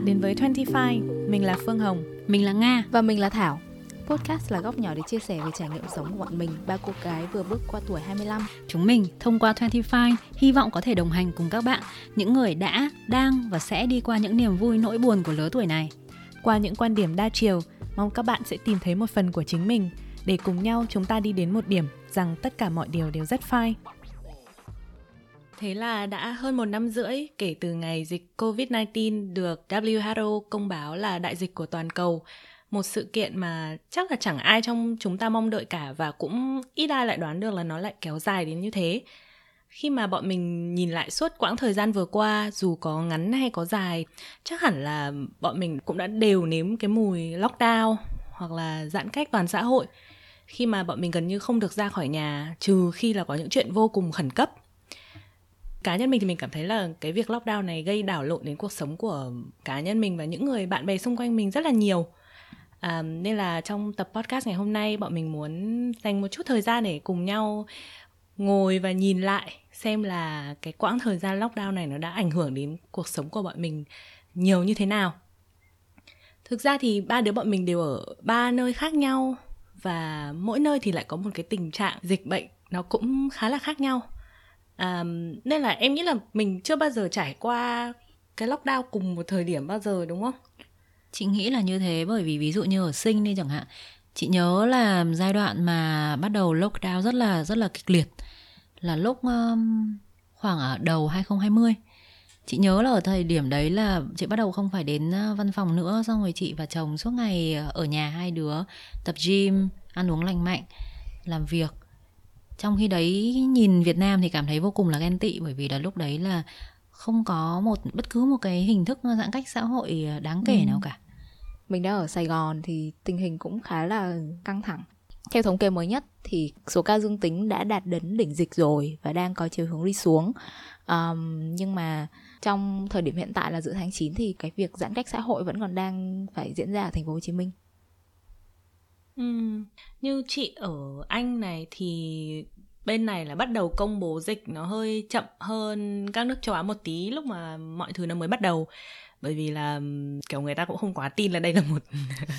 bạn đến với 25. Mình là Phương Hồng. Mình là Nga. Và mình là Thảo. Podcast là góc nhỏ để chia sẻ về trải nghiệm sống của bọn mình, ba cô gái vừa bước qua tuổi 25. Chúng mình thông qua 25 hy vọng có thể đồng hành cùng các bạn, những người đã, đang và sẽ đi qua những niềm vui nỗi buồn của lứa tuổi này. Qua những quan điểm đa chiều, mong các bạn sẽ tìm thấy một phần của chính mình để cùng nhau chúng ta đi đến một điểm rằng tất cả mọi điều đều rất fine. Thế là đã hơn một năm rưỡi kể từ ngày dịch COVID-19 được WHO công báo là đại dịch của toàn cầu. Một sự kiện mà chắc là chẳng ai trong chúng ta mong đợi cả và cũng ít ai lại đoán được là nó lại kéo dài đến như thế. Khi mà bọn mình nhìn lại suốt quãng thời gian vừa qua, dù có ngắn hay có dài, chắc hẳn là bọn mình cũng đã đều nếm cái mùi lockdown hoặc là giãn cách toàn xã hội khi mà bọn mình gần như không được ra khỏi nhà trừ khi là có những chuyện vô cùng khẩn cấp cá nhân mình thì mình cảm thấy là cái việc lockdown này gây đảo lộn đến cuộc sống của cá nhân mình và những người bạn bè xung quanh mình rất là nhiều. À, nên là trong tập podcast ngày hôm nay bọn mình muốn dành một chút thời gian để cùng nhau ngồi và nhìn lại xem là cái quãng thời gian lockdown này nó đã ảnh hưởng đến cuộc sống của bọn mình nhiều như thế nào. Thực ra thì ba đứa bọn mình đều ở ba nơi khác nhau và mỗi nơi thì lại có một cái tình trạng dịch bệnh nó cũng khá là khác nhau um, nên là em nghĩ là mình chưa bao giờ trải qua cái lockdown cùng một thời điểm bao giờ đúng không? Chị nghĩ là như thế bởi vì ví dụ như ở sinh đi chẳng hạn chị nhớ là giai đoạn mà bắt đầu lockdown rất là rất là kịch liệt. Là lúc um, khoảng ở đầu 2020 chị nhớ là ở thời điểm đấy là chị bắt đầu không phải đến ờ, văn phòng nữa xong rồi chị và chồng suốt ngày ở nhà hai đứa tập gym ăn uống lành mạnh làm việc trong khi đấy nhìn Việt Nam thì cảm thấy vô cùng là ghen tị bởi vì là lúc đấy là không có một bất cứ một cái hình thức giãn cách xã hội đáng kể ừ. nào cả mình đang ở Sài Gòn thì tình hình cũng khá là căng thẳng theo thống kê mới nhất thì số ca dương tính đã đạt đến đỉnh dịch rồi và đang có chiều hướng đi xuống um, nhưng mà trong thời điểm hiện tại là giữa tháng 9 thì cái việc giãn cách xã hội vẫn còn đang phải diễn ra ở thành phố Hồ Chí Minh. Ừ, như chị ở Anh này thì bên này là bắt đầu công bố dịch nó hơi chậm hơn các nước châu Á một tí lúc mà mọi thứ nó mới bắt đầu. Bởi vì là kiểu người ta cũng không quá tin là đây là một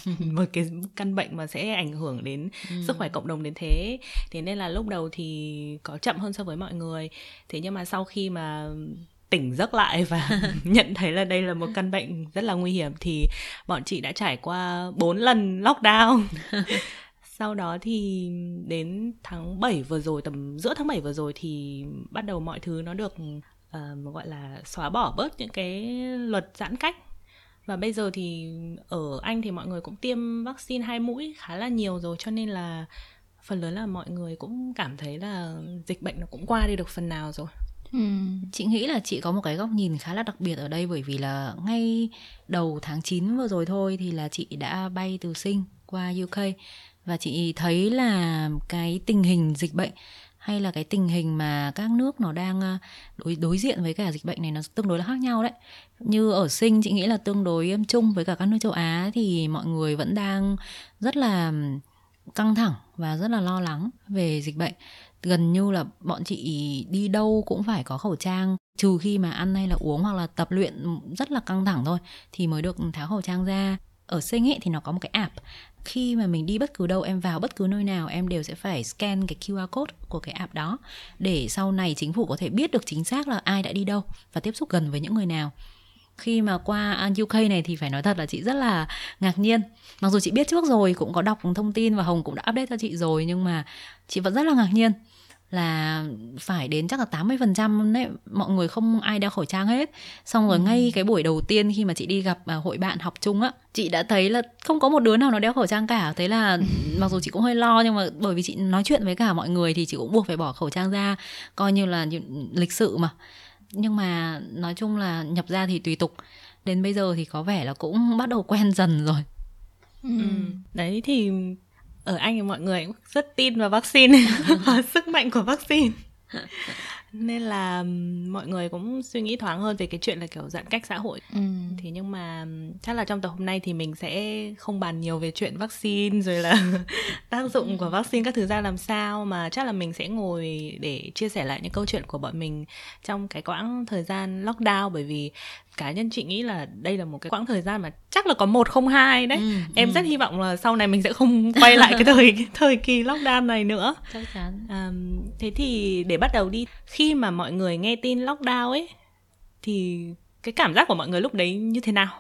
một cái căn bệnh mà sẽ ảnh hưởng đến ừ. sức khỏe cộng đồng đến thế. Thế nên là lúc đầu thì có chậm hơn so với mọi người. Thế nhưng mà sau khi mà tỉnh giấc lại và nhận thấy là đây là một căn bệnh rất là nguy hiểm thì bọn chị đã trải qua 4 lần lockdown sau đó thì đến tháng 7 vừa rồi tầm giữa tháng 7 vừa rồi thì bắt đầu mọi thứ nó được uh, gọi là xóa bỏ bớt những cái luật giãn cách và bây giờ thì ở Anh thì mọi người cũng tiêm vaccine hai mũi khá là nhiều rồi cho nên là phần lớn là mọi người cũng cảm thấy là dịch bệnh nó cũng qua đi được phần nào rồi. Ừ, chị nghĩ là chị có một cái góc nhìn khá là đặc biệt ở đây bởi vì là ngay đầu tháng 9 vừa rồi thôi thì là chị đã bay từ Sinh qua UK và chị thấy là cái tình hình dịch bệnh hay là cái tình hình mà các nước nó đang ờ, đối đối diện với cả dịch bệnh này nó tương đối là khác nhau đấy. Như ở sinh chị nghĩ là tương đối chung với cả các nước châu á thì mọi người vẫn đang rất là căng thẳng và rất là lo lắng về dịch bệnh gần như là bọn chị đi đâu cũng phải có khẩu trang, trừ khi mà ăn hay là uống hoặc là tập luyện rất là căng thẳng thôi thì mới được tháo khẩu trang ra. Ở sinh ấy thì nó có một cái app, khi mà mình đi bất cứ đâu, em vào bất cứ nơi nào, em đều sẽ phải scan cái QR code của cái app đó để sau này chính phủ có thể biết được chính xác là ai đã đi đâu và tiếp xúc gần với những người nào. Khi mà qua UK này thì phải nói thật là chị rất là ngạc nhiên. Mặc dù chị biết trước rồi, cũng có đọc thông tin và Hồng cũng đã update cho chị rồi, nhưng mà chị vẫn rất là ngạc nhiên là phải đến chắc là 80% đấy mọi người không ai đeo khẩu trang hết. Xong rồi ừ. ngay cái buổi đầu tiên khi mà chị đi gặp à, hội bạn học chung á chị đã thấy là không có một đứa nào nó đeo khẩu trang cả. Thế là mặc dù chị cũng hơi lo nhưng mà bởi vì chị nói chuyện với cả mọi người thì chị cũng buộc phải bỏ khẩu trang ra coi như là lịch sự mà. Nhưng mà nói chung là nhập ra thì tùy tục. Đến bây giờ thì có vẻ là cũng bắt đầu quen dần rồi. Ừ. đấy thì ở Anh thì mọi người cũng rất tin vào vaccine và sức mạnh của vaccine. Nên là mọi người cũng suy nghĩ thoáng hơn về cái chuyện là kiểu giãn cách xã hội. Ừ. thế nhưng mà chắc là trong tập hôm nay thì mình sẽ không bàn nhiều về chuyện vaccine rồi là tác dụng của vaccine các thứ ra làm sao. Mà chắc là mình sẽ ngồi để chia sẻ lại những câu chuyện của bọn mình trong cái quãng thời gian lockdown. Bởi vì cá nhân chị nghĩ là đây là một cái quãng thời gian mà chắc là có một không hai đấy. Ừ, em ừ. rất hy vọng là sau này mình sẽ không quay lại cái thời cái thời kỳ lockdown này nữa. Chắc chắn. À, thế thì để bắt đầu đi. Khi mà mọi người nghe tin lockdown ấy thì cái cảm giác của mọi người lúc đấy như thế nào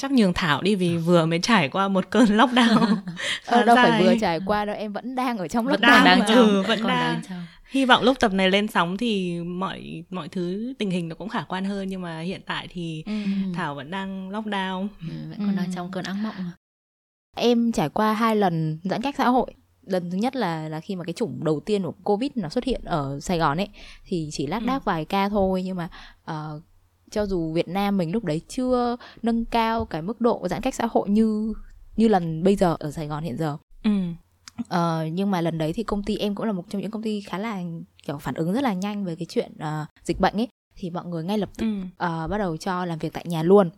chắc nhường thảo đi vì vừa mới trải qua một cơn lockdown ờ, đâu dài. phải vừa trải qua đâu em vẫn đang ở trong lockdown vẫn đang, đang ừ, vẫn đang, đang hy vọng lúc tập này lên sóng thì mọi mọi thứ tình hình nó cũng khả quan hơn nhưng mà hiện tại thì ừ. thảo vẫn đang lockdown ừ, vẫn còn ừ. đang trong cơn ác mộng em trải qua hai lần giãn cách xã hội lần thứ nhất là là khi mà cái chủng đầu tiên của covid nó xuất hiện ở sài gòn ấy thì chỉ lác đác ừ. vài ca thôi nhưng mà uh, cho dù Việt Nam mình lúc đấy chưa nâng cao cái mức độ giãn cách xã hội như như lần bây giờ ở Sài Gòn hiện giờ. Ừ. Uh, nhưng mà lần đấy thì công ty em cũng là một trong những công ty khá là kiểu phản ứng rất là nhanh về cái chuyện uh, dịch bệnh ấy thì mọi người ngay lập tức ừ. uh, bắt đầu cho làm việc tại nhà luôn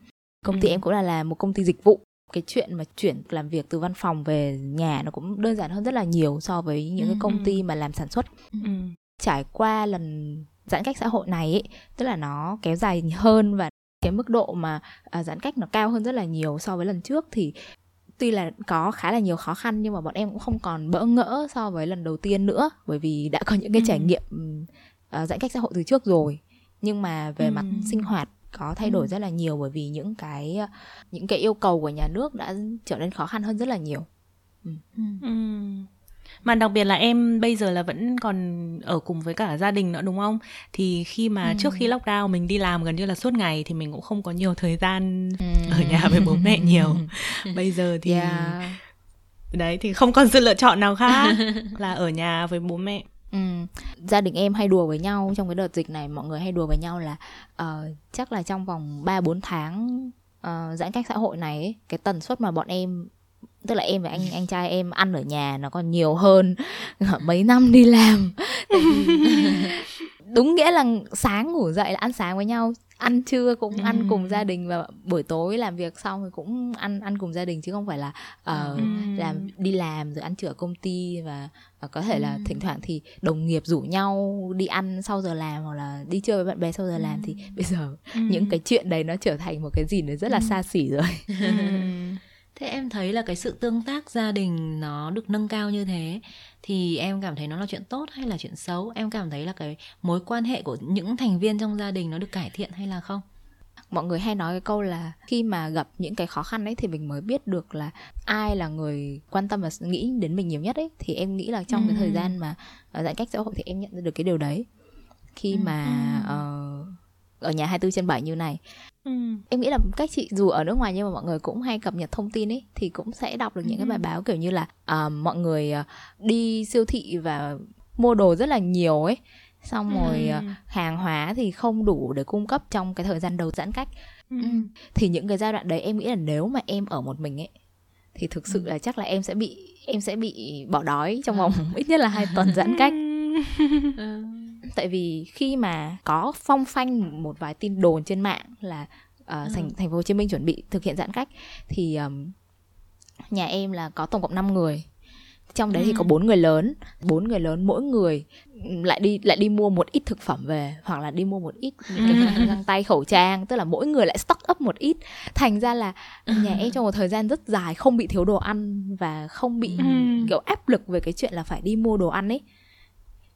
công ty ừ. em cũng là làm một công ty dịch vụ cái chuyện mà chuyển làm việc từ văn phòng về nhà nó cũng đơn giản hơn rất là nhiều so với những ừ. cái công ty mà làm sản xuất ừ. trải qua lần giãn cách xã hội này ấy tức là nó kéo dài hơn và cái mức độ mà uh, giãn cách nó cao hơn rất là nhiều so với lần trước thì tuy là có khá là nhiều khó khăn nhưng mà bọn em cũng không còn bỡ ngỡ so với lần đầu tiên nữa bởi vì đã có những cái ừ. trải nghiệm uh, giãn cách xã hội từ trước rồi nhưng mà về ừ. mặt sinh hoạt có thay đổi ừ. rất là nhiều bởi vì những cái những cái yêu cầu của nhà nước đã trở nên khó khăn hơn rất là nhiều. Ừ. Ừ mà đặc biệt là em bây giờ là vẫn còn ở cùng với cả gia đình nữa đúng không thì khi mà ừ. trước khi lockdown mình đi làm gần như là suốt ngày thì mình cũng không có nhiều thời gian ừ. ở nhà với bố mẹ nhiều bây giờ thì yeah. đấy thì không còn sự lựa chọn nào khác là ở nhà với bố mẹ Ừ. Gia đình em hay đùa với nhau trong cái đợt dịch này mọi người hay đùa với nhau là uh, chắc là trong vòng 3 4 tháng uh, giãn cách xã hội này ấy, cái tần suất mà bọn em tức là em và anh anh trai em ăn ở nhà nó còn nhiều hơn mấy năm đi làm đúng nghĩa là sáng ngủ dậy là ăn sáng với nhau ăn trưa cũng ừ. ăn cùng gia đình và buổi tối làm việc xong thì cũng ăn ăn cùng gia đình chứ không phải là uh, ừ. làm đi làm rồi ăn trưa ở công ty và uh, có thể là thỉnh thoảng thì đồng nghiệp rủ nhau đi ăn sau giờ làm hoặc là đi chơi với bạn bè sau giờ làm thì bây giờ ừ. những cái chuyện đấy nó trở thành một cái gì đấy rất là xa xỉ rồi thế em thấy là cái sự tương tác gia đình nó được nâng cao như thế thì em cảm thấy nó là chuyện tốt hay là chuyện xấu em cảm thấy là cái mối quan hệ của những thành viên trong gia đình nó được cải thiện hay là không mọi người hay nói cái câu là khi mà gặp những cái khó khăn ấy thì mình mới biết được là ai là người quan tâm và nghĩ đến mình nhiều nhất ấy thì em nghĩ là trong ừ. cái thời gian mà uh, giãn cách xã hội thì em nhận ra được cái điều đấy khi ừ. mà uh, ở nhà 24 trên 7 như này Ừ. em nghĩ là các chị dù ở nước ngoài nhưng mà mọi người cũng hay cập nhật thông tin ấy thì cũng sẽ đọc được những cái bài ừ. báo kiểu như là uh, mọi người uh, đi siêu thị và mua đồ rất là nhiều ấy. Xong rồi uh, hàng hóa thì không đủ để cung cấp trong cái thời gian đầu giãn cách. Ừ. thì những cái giai đoạn đấy em nghĩ là nếu mà em ở một mình ấy thì thực sự là chắc là em sẽ bị em sẽ bị bỏ đói trong vòng ít nhất là hai tuần giãn cách tại vì khi mà có phong phanh một vài tin đồn trên mạng là uh, thành thành phố Hồ Chí Minh chuẩn bị thực hiện giãn cách thì um, nhà em là có tổng cộng 5 người. Trong đấy ừ. thì có bốn người lớn bốn người lớn mỗi người lại đi lại đi mua một ít thực phẩm về hoặc là đi mua một ít những cái găng tay khẩu trang tức là mỗi người lại stock up một ít. Thành ra là nhà em trong một thời gian rất dài không bị thiếu đồ ăn và không bị ừ. kiểu áp lực về cái chuyện là phải đi mua đồ ăn ấy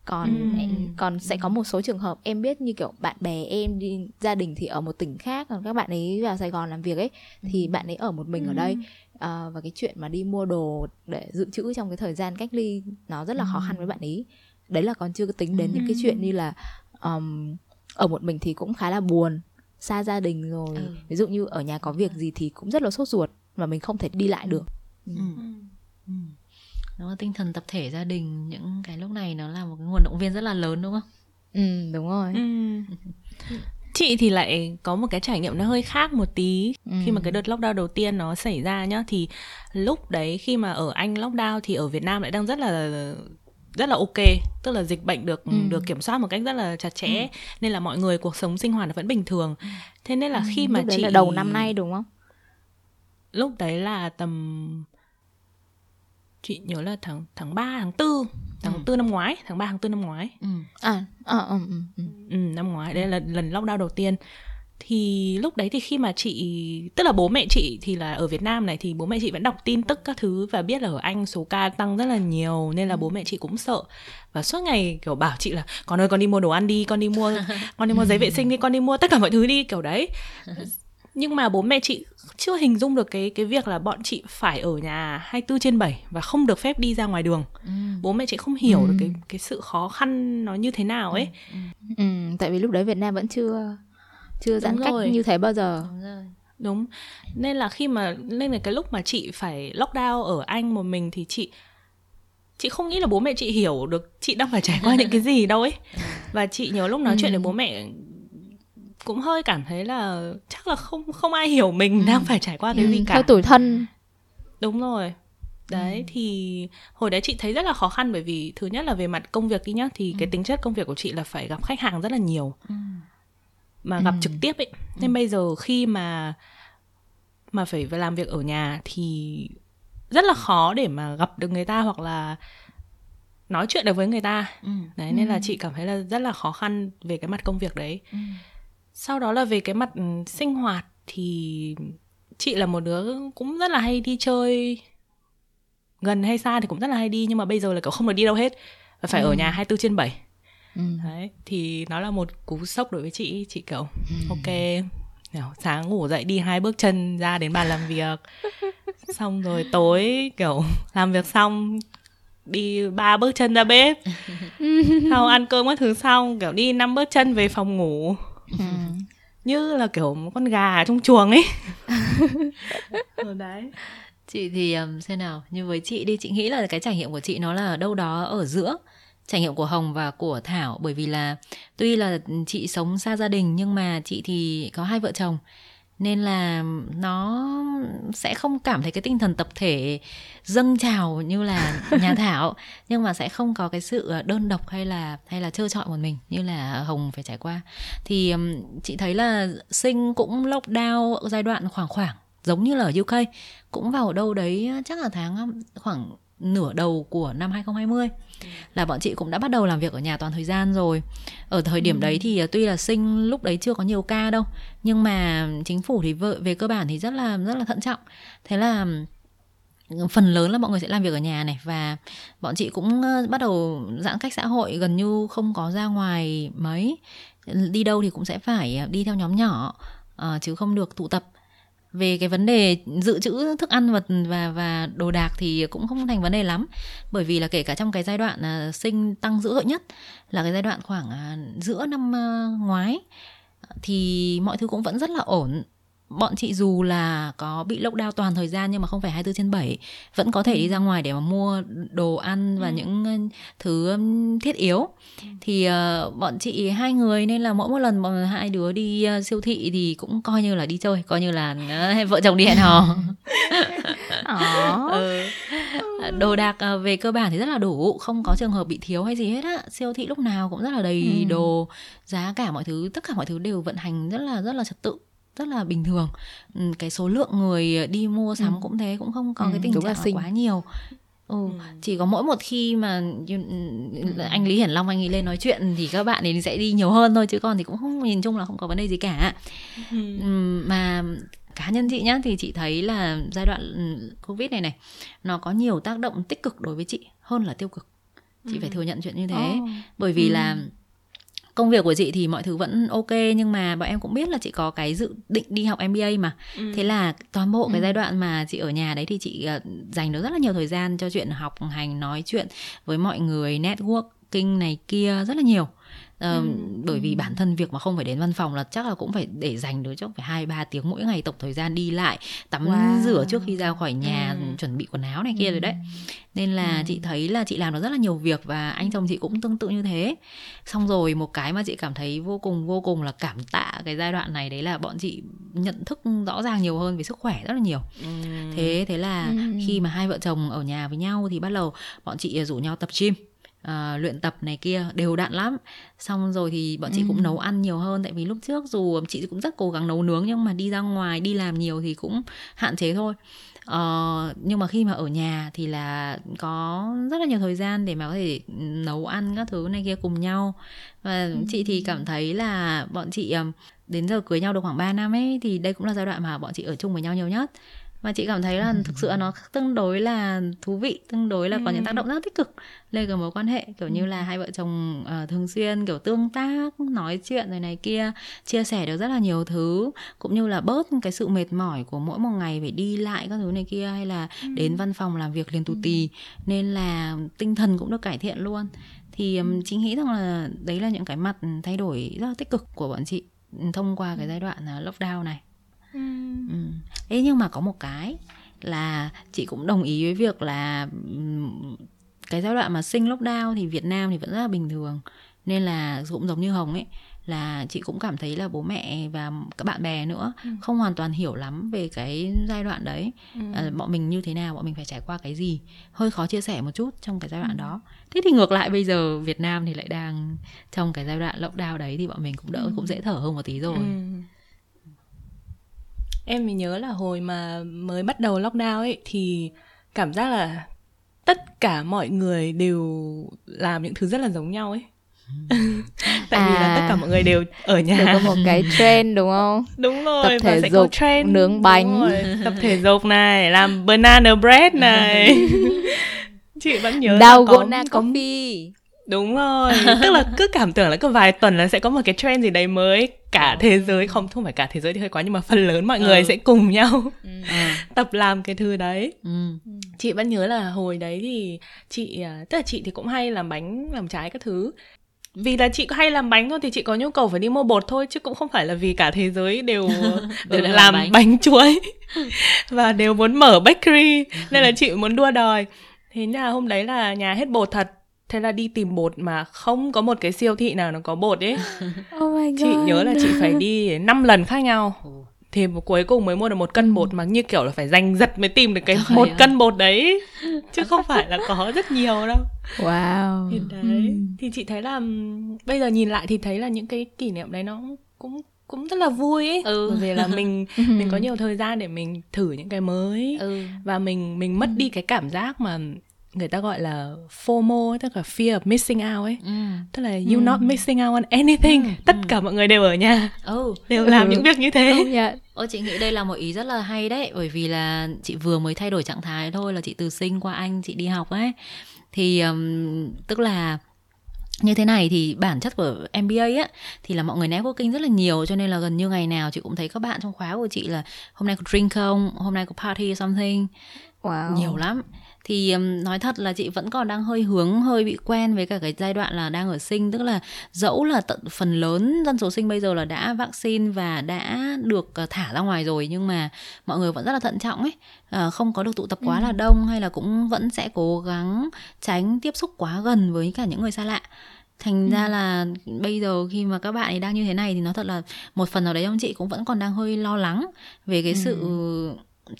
còn ừ. còn sẽ có một số trường hợp em biết như kiểu bạn bè em đi gia đình thì ở một tỉnh khác còn các bạn ấy vào Sài Gòn làm việc ấy thì bạn ấy ở một mình ừ. ở đây à, và cái chuyện mà đi mua đồ để dự trữ trong cái thời gian cách ly nó rất là khó khăn với bạn ấy đấy là còn chưa tính đến những cái chuyện như là um, ở một mình thì cũng khá là buồn xa gia đình rồi ừ. ví dụ như ở nhà có việc gì thì cũng rất là sốt ruột mà mình không thể đi lại được ừ. Ừ. Ừ đúng không tinh thần tập thể gia đình những cái lúc này nó là một cái nguồn động viên rất là lớn đúng không ừ đúng rồi ừ. chị thì lại có một cái trải nghiệm nó hơi khác một tí ừ. khi mà cái đợt lockdown đầu tiên nó xảy ra nhá thì lúc đấy khi mà ở anh lockdown thì ở việt nam lại đang rất là rất là ok tức là dịch bệnh được ừ. được kiểm soát một cách rất là chặt chẽ ừ. nên là mọi người cuộc sống sinh hoạt vẫn bình thường ừ. thế nên là khi ừ, mà lúc chị là đầu năm nay đúng không lúc đấy là tầm chị nhớ là tháng tháng 3, tháng 4 tháng ừ. 4 năm ngoái tháng 3 tháng 4 năm ngoái ừ. à, à, ừ, ừ, ừ. ừ năm ngoái đây là lần lockdown đầu tiên thì lúc đấy thì khi mà chị tức là bố mẹ chị thì là ở Việt Nam này thì bố mẹ chị vẫn đọc tin tức các thứ và biết là ở Anh số ca tăng rất là nhiều nên là ừ. bố mẹ chị cũng sợ và suốt ngày kiểu bảo chị là con ơi con đi mua đồ ăn đi con đi mua con đi mua giấy vệ sinh đi con đi mua tất cả mọi thứ đi kiểu đấy nhưng mà bố mẹ chị chưa hình dung được cái cái việc là bọn chị phải ở nhà 24 trên 7 và không được phép đi ra ngoài đường. Ừ. Bố mẹ chị không hiểu ừ. được cái cái sự khó khăn nó như thế nào ấy. Ừ. Ừ. tại vì lúc đấy Việt Nam vẫn chưa chưa giãn cách như thế bao giờ. Đúng rồi. Đúng. Nên là khi mà nên là cái lúc mà chị phải lockdown ở Anh một mình thì chị chị không nghĩ là bố mẹ chị hiểu được chị đang phải trải qua những cái gì đâu ấy. Và chị nhớ lúc nói ừ. chuyện với bố mẹ cũng hơi cảm thấy là chắc là không không ai hiểu mình ừ. đang phải trải qua cái ừ, gì cả hơi tuổi thân đúng rồi đấy ừ. thì hồi đấy chị thấy rất là khó khăn bởi vì thứ nhất là về mặt công việc đi nhá thì ừ. cái tính chất công việc của chị là phải gặp khách hàng rất là nhiều ừ. mà gặp ừ. trực tiếp ấy nên ừ. bây giờ khi mà mà phải làm việc ở nhà thì rất là khó để mà gặp được người ta hoặc là nói chuyện được với người ta ừ. đấy nên ừ. là chị cảm thấy là rất là khó khăn về cái mặt công việc đấy ừ sau đó là về cái mặt ừ, sinh hoạt thì chị là một đứa cũng rất là hay đi chơi gần hay xa thì cũng rất là hay đi nhưng mà bây giờ là cậu không được đi đâu hết và phải ừ. ở nhà 24 trên 7 ừ. đấy thì nó là một cú sốc đối với chị chị kiểu ừ. ok sáng ngủ dậy đi hai bước chân ra đến bàn làm việc xong rồi tối kiểu làm việc xong đi ba bước chân ra bếp sau ăn cơm các thứ xong kiểu đi năm bước chân về phòng ngủ ừ. như là kiểu một con gà trong chuồng ấy. Ừ, đấy. Chị thì um, xem nào. Như với chị đi chị nghĩ là cái trải nghiệm của chị nó là đâu đó ở giữa trải nghiệm của Hồng và của Thảo. Bởi vì là tuy là chị sống xa gia đình nhưng mà chị thì có hai vợ chồng nên là nó sẽ không cảm thấy cái tinh thần tập thể dâng trào như là nhà thảo nhưng mà sẽ không có cái sự đơn độc hay là hay là trơ trọi một mình như là hồng phải trải qua. Thì chị thấy là sinh cũng lockdown giai đoạn khoảng khoảng giống như là ở UK cũng vào đâu đấy chắc là tháng khoảng nửa đầu của năm 2020 là bọn chị cũng đã bắt đầu làm việc ở nhà toàn thời gian rồi. Ở thời điểm ừ. đấy thì à, tuy là sinh lúc đấy chưa có nhiều ca đâu, nhưng mà chính phủ thì về, về cơ bản thì rất là rất là thận trọng. Thế là phần lớn là mọi người sẽ làm việc ở nhà này và bọn chị cũng bắt đầu giãn cách xã hội gần như không có ra ngoài mấy đi đâu thì cũng sẽ phải đi theo nhóm nhỏ uh, chứ không được tụ tập về cái vấn đề dự trữ thức ăn và và và đồ đạc thì cũng không thành vấn đề lắm. Bởi vì là kể cả trong cái giai đoạn à, sinh tăng dữ dội nhất là cái giai đoạn khoảng à, giữa năm à, ngoái, thì mọi thứ cũng vẫn rất là ổn bọn chị dù là có bị lockdown toàn thời gian nhưng mà không phải 24 trên 7 vẫn có thể đi ra ngoài để mà mua đồ ăn và ừ. những thứ thiết yếu ừ. thì uh, bọn chị hai người nên là mỗi một lần bọn hai đứa đi uh, siêu thị thì cũng coi như là đi chơi coi như là uh, vợ chồng đi hẹn hò ừ. đồ đạc uh, về cơ bản thì rất là đủ không có trường hợp bị thiếu hay gì hết á siêu thị lúc nào cũng rất là đầy ừ. đồ giá cả mọi thứ tất cả mọi thứ đều vận hành rất là rất là trật tự rất là bình thường ừ, cái số lượng người đi mua sắm ừ. cũng thế cũng không có ừ, cái tình trạng quá nhiều Ừ, ừ. chỉ có mỗi một khi mà ừ. anh Lý Hiển Long anh ấy lên nói chuyện thì các bạn ấy sẽ đi nhiều hơn thôi chứ còn thì cũng không nhìn chung là không có vấn đề gì cả. Ừ. Mà cá nhân chị nhá thì chị thấy là giai đoạn Covid này này nó có nhiều tác động tích cực đối với chị hơn là tiêu cực. Chị ừ. phải thừa nhận chuyện như thế. Oh. Bởi vì ừ. là công việc của chị thì mọi thứ vẫn ok nhưng mà bọn em cũng biết là chị có cái dự định đi học MBA mà ừ. thế là toàn bộ cái ừ. giai đoạn mà chị ở nhà đấy thì chị uh, dành được rất là nhiều thời gian cho chuyện học hành nói chuyện với mọi người networking này kia rất là nhiều Uh, ừ. bởi vì bản thân việc mà không phải đến văn phòng là chắc là cũng phải để dành được chắc phải hai ba tiếng mỗi ngày tổng thời gian đi lại tắm wow. rửa trước khi ra khỏi nhà ừ. chuẩn bị quần áo này kia ừ. rồi đấy nên là ừ. chị thấy là chị làm được rất là nhiều việc và anh chồng chị cũng tương tự như thế xong rồi một cái mà chị cảm thấy vô cùng vô cùng là cảm tạ cái giai đoạn này đấy là bọn chị nhận thức rõ ràng nhiều hơn về sức khỏe rất là nhiều ừ. thế thế là ừ. khi mà hai vợ chồng ở nhà với nhau thì bắt đầu bọn chị rủ nhau tập gym uh, luyện tập này kia đều đặn lắm. Xong rồi thì bọn chị cũng nấu ăn nhiều hơn tại vì lúc trước dù chị cũng rất cố gắng nấu nướng nhưng mà đi ra ngoài đi làm nhiều thì cũng hạn chế thôi. Uh, nhưng mà khi mà ở nhà thì là có rất là nhiều thời gian để mà có thể nấu ăn các thứ này kia cùng nhau. Và ừ. chị thì cảm thấy là bọn chị đến giờ cưới nhau được khoảng 3 năm ấy thì đây cũng là giai đoạn mà bọn chị ở chung với nhau nhiều nhất và chị cảm thấy là ừ. thực sự nó tương đối là thú vị tương đối là có những tác động rất tích cực lên cái mối quan hệ. Kiểu như là hai vợ chồng uh, thường xuyên kiểu tương tác nói chuyện rồi này kia chia sẻ được rất là nhiều thứ cũng như là bớt cái sự mệt mỏi của mỗi một ngày phải đi lại các thứ này kia hay là ừ. đến văn phòng làm việc liền tù tì. Nên là tinh thần cũng được cải thiện luôn. Thì chị nghĩ rằng là đấy là những cái mặt thay đổi rất là tích cực của bọn chị thông qua cái giai đoạn uh, lockdown này ừ. Ừ. Ê, nhưng mà có một cái là chị cũng đồng ý với việc là cái giai đoạn mà sinh lockdown thì Việt Nam thì vẫn rất là bình thường nên là cũng giống như Hồng ấy là chị cũng cảm thấy là bố mẹ và các bạn bè nữa ừ. không hoàn toàn hiểu lắm về cái giai đoạn đấy ừ. à, bọn mình như thế nào bọn mình phải trải qua cái gì hơi khó chia sẻ một chút trong cái giai đoạn ừ. đó thế thì ngược lại bây giờ Việt Nam thì lại đang trong cái giai đoạn lockdown đấy thì bọn mình cũng đỡ ừ. cũng dễ thở hơn một tí rồi ừ em mình nhớ là hồi mà mới bắt đầu lockdown ấy thì cảm giác là tất cả mọi người đều làm những thứ rất là giống nhau ấy. Tại à, vì là tất cả à. mọi người đều ở nhà. đều có một cái trend đúng không? Đúng rồi tập thể và dục trend. nướng bánh. rồi. tập thể dục này làm banana bread này. Chị vẫn nhớ dalgona có, coffee đúng rồi tức là cứ cảm tưởng là cứ vài tuần là sẽ có một cái trend gì đấy mới cả ờ. thế giới không không phải cả thế giới thì hơi quá nhưng mà phần lớn mọi người ừ. sẽ cùng nhau ừ. tập làm cái thứ đấy ừ. chị vẫn nhớ là hồi đấy thì chị à, tức là chị thì cũng hay làm bánh làm trái các thứ vì là chị hay làm bánh thôi thì chị có nhu cầu phải đi mua bột thôi chứ cũng không phải là vì cả thế giới đều đều làm, làm bánh. bánh chuối và đều muốn mở bakery nên là chị muốn đua đòi thế là hôm đấy là nhà hết bột thật thế là đi tìm bột mà không có một cái siêu thị nào nó có bột ấy oh my God. chị nhớ là chị phải đi 5 lần khác nhau thì cuối cùng mới mua được một cân bột mà như kiểu là phải giành giật mới tìm được cái Trời một ơi. cân bột đấy chứ không phải là có rất nhiều đâu wow thì đấy ừ. thì chị thấy là bây giờ nhìn lại thì thấy là những cái kỷ niệm đấy nó cũng cũng rất là vui ấy ừ. bởi vì là mình mình có nhiều thời gian để mình thử những cái mới ừ. và mình mình mất đi cái cảm giác mà người ta gọi là FOMO tức là fear of missing out ấy ừ. tức là you ừ. not missing out on anything ừ. tất ừ. cả mọi người đều ở nhà ừ. đều ừ. làm những việc như thế oh, yeah. Ôi chị nghĩ đây là một ý rất là hay đấy bởi vì là chị vừa mới thay đổi trạng thái thôi là chị từ sinh qua anh chị đi học ấy thì um, tức là như thế này thì bản chất của MBA á thì là mọi người networking rất là nhiều cho nên là gần như ngày nào chị cũng thấy các bạn trong khóa của chị là hôm nay có drink không, hôm nay có party something. Wow. Nhiều lắm thì nói thật là chị vẫn còn đang hơi hướng hơi bị quen với cả cái giai đoạn là đang ở sinh tức là dẫu là tận phần lớn dân số sinh bây giờ là đã vaccine và đã được uh, thả ra ngoài rồi nhưng mà mọi người vẫn rất là thận trọng ấy uh, không có được tụ tập quá ừ. là đông hay là cũng vẫn sẽ cố gắng tránh tiếp xúc quá gần với cả những người xa lạ thành ừ. ra là bây giờ khi mà các bạn ấy đang như thế này thì nó thật là một phần nào đấy ông chị cũng vẫn còn đang hơi lo lắng về cái ừ. sự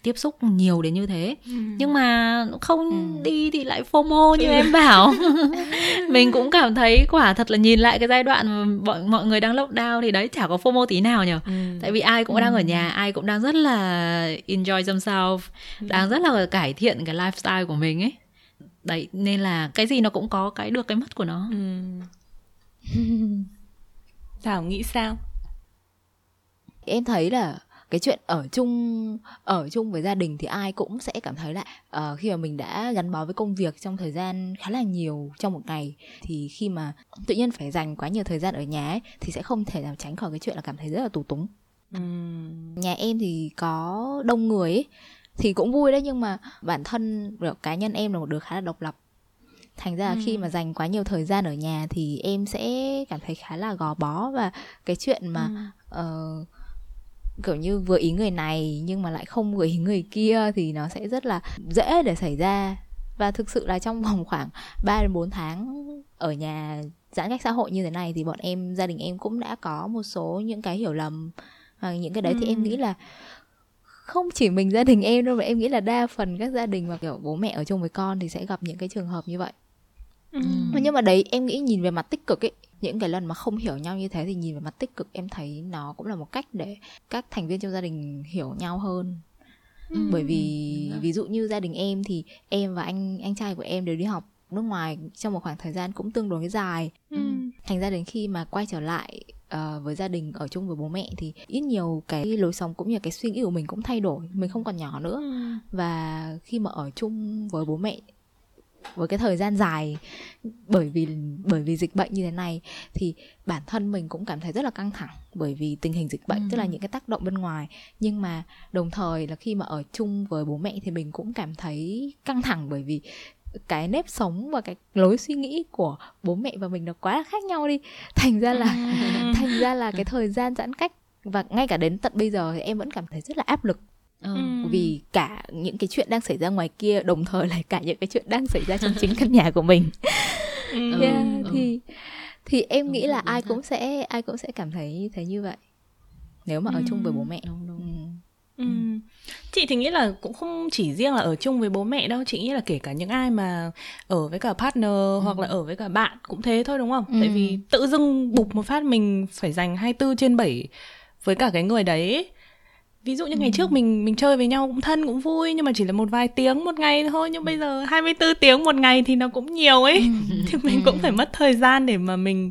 tiếp xúc nhiều đến như thế ừ. nhưng mà không ừ. đi thì lại fomo như ừ. em bảo mình cũng cảm thấy quả thật là nhìn lại cái giai đoạn mà mọi, mọi người đang lockdown thì đấy chả có fomo tí nào nhở ừ. tại vì ai cũng ừ. đang ở nhà ai cũng đang rất là enjoy themselves ừ. đang rất là cải thiện cái lifestyle của mình ấy đấy nên là cái gì nó cũng có cái được cái mất của nó ừ. thảo nghĩ sao em thấy là cái chuyện ở chung ở chung với gia đình thì ai cũng sẽ cảm thấy là uh, khi mà mình đã gắn bó với công việc trong thời gian khá là nhiều trong một ngày thì khi mà tự nhiên phải dành quá nhiều thời gian ở nhà ấy, thì sẽ không thể nào tránh khỏi cái chuyện là cảm thấy rất là tù túng uhm. nhà em thì có đông người ấy, thì cũng vui đấy nhưng mà bản thân cá nhân em là một đứa khá là độc lập thành ra là ừ. khi mà dành quá nhiều thời gian ở nhà thì em sẽ cảm thấy khá là gò bó và cái chuyện mà ừ. uh, kiểu như vừa ý người này nhưng mà lại không vừa ý người kia thì nó sẽ rất là dễ để xảy ra và thực sự là trong vòng khoảng 3 đến 4 tháng ở nhà giãn cách xã hội như thế này thì bọn em gia đình em cũng đã có một số những cái hiểu lầm và những cái đấy ừ. thì em nghĩ là không chỉ mình gia đình em đâu mà em nghĩ là đa phần các gia đình mà kiểu bố mẹ ở chung với con thì sẽ gặp những cái trường hợp như vậy ừ. nhưng mà đấy em nghĩ nhìn về mặt tích cực ấy những cái lần mà không hiểu nhau như thế thì nhìn về mặt tích cực em thấy nó cũng là một cách để các thành viên trong gia đình hiểu nhau hơn ừ. bởi vì ví dụ như gia đình em thì em và anh anh trai của em đều đi học nước ngoài trong một khoảng thời gian cũng tương đối dài ừ. thành ra đến khi mà quay trở lại uh, với gia đình ở chung với bố mẹ thì ít nhiều cái lối sống cũng như cái suy nghĩ của mình cũng thay đổi mình không còn nhỏ nữa ừ. và khi mà ở chung với bố mẹ với cái thời gian dài bởi vì bởi vì dịch bệnh như thế này thì bản thân mình cũng cảm thấy rất là căng thẳng bởi vì tình hình dịch bệnh ừ. tức là những cái tác động bên ngoài nhưng mà đồng thời là khi mà ở chung với bố mẹ thì mình cũng cảm thấy căng thẳng bởi vì cái nếp sống và cái lối suy nghĩ của bố mẹ và mình nó quá là khác nhau đi thành ra là ừ. thành ra là cái thời gian giãn cách và ngay cả đến tận bây giờ thì em vẫn cảm thấy rất là áp lực Ừ. vì cả những cái chuyện đang xảy ra ngoài kia đồng thời là cả những cái chuyện đang xảy ra trong chính căn nhà của mình ừ. yeah, ừ. thì thì em đúng nghĩ là ai cũng sẽ ai cũng sẽ cảm thấy thấy như vậy nếu mà ở chung với bố mẹ đúng đúng Ừ. Chị thì nghĩ là cũng không chỉ riêng là ở chung với bố mẹ đâu Chị nghĩ là kể cả những ai mà ở với cả partner ừ. hoặc là ở với cả bạn cũng thế thôi đúng không? Ừ. Tại vì tự dưng bục một phát mình phải dành 24 trên 7 với cả cái người đấy ví dụ như ngày ừ. trước mình mình chơi với nhau cũng thân cũng vui nhưng mà chỉ là một vài tiếng một ngày thôi nhưng bây giờ 24 tiếng một ngày thì nó cũng nhiều ấy ừ. thì mình cũng phải mất thời gian để mà mình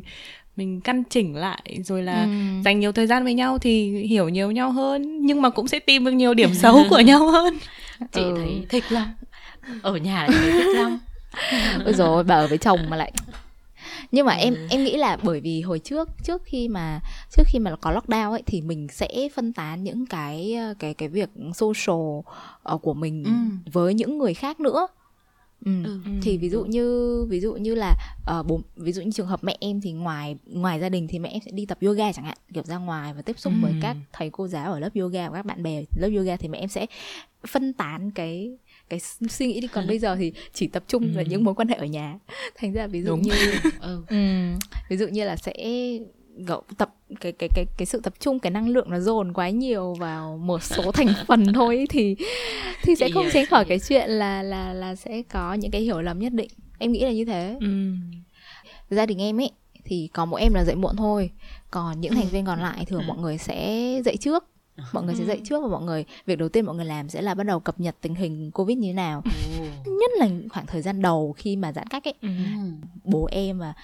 mình căn chỉnh lại rồi là ừ. dành nhiều thời gian với nhau thì hiểu nhiều nhau hơn nhưng mà cũng sẽ tìm được nhiều điểm xấu của nhau hơn chị ừ. thấy thích lắm ở nhà thì thích lắm ôi rồi bà ở với chồng mà lại nhưng mà ừ. em em nghĩ là bởi vì hồi trước trước khi mà trước khi mà có lockdown ấy thì mình sẽ phân tán những cái cái cái việc social uh, của mình ừ. với những người khác nữa Ừ. Ừ. thì ví dụ như ví dụ như là uh, bố ví dụ như trường hợp mẹ em thì ngoài ngoài gia đình thì mẹ em sẽ đi tập yoga chẳng hạn kiểu ra ngoài và tiếp xúc ừ. với các thầy cô giáo ở lớp yoga và các bạn bè lớp yoga thì mẹ em sẽ phân tán cái cái suy nghĩ đi còn bây giờ thì chỉ tập trung vào ừ. những mối quan hệ ở nhà thành ra ví dụ Đúng. như ừ. um, ví dụ như là sẽ gậu tập cái cái cái cái sự tập trung cái năng lượng nó dồn quá nhiều vào một số thành phần thôi thì thì sẽ không tránh khỏi cái chuyện là là là sẽ có những cái hiểu lầm nhất định em nghĩ là như thế ừ. gia đình em ấy thì có một em là dậy muộn thôi còn những thành viên còn lại thường mọi người sẽ dậy trước mọi người sẽ dậy trước và mọi người việc đầu tiên mọi người làm sẽ là bắt đầu cập nhật tình hình covid như thế nào. Nhất là khoảng thời gian đầu khi mà giãn cách ấy. Bố em và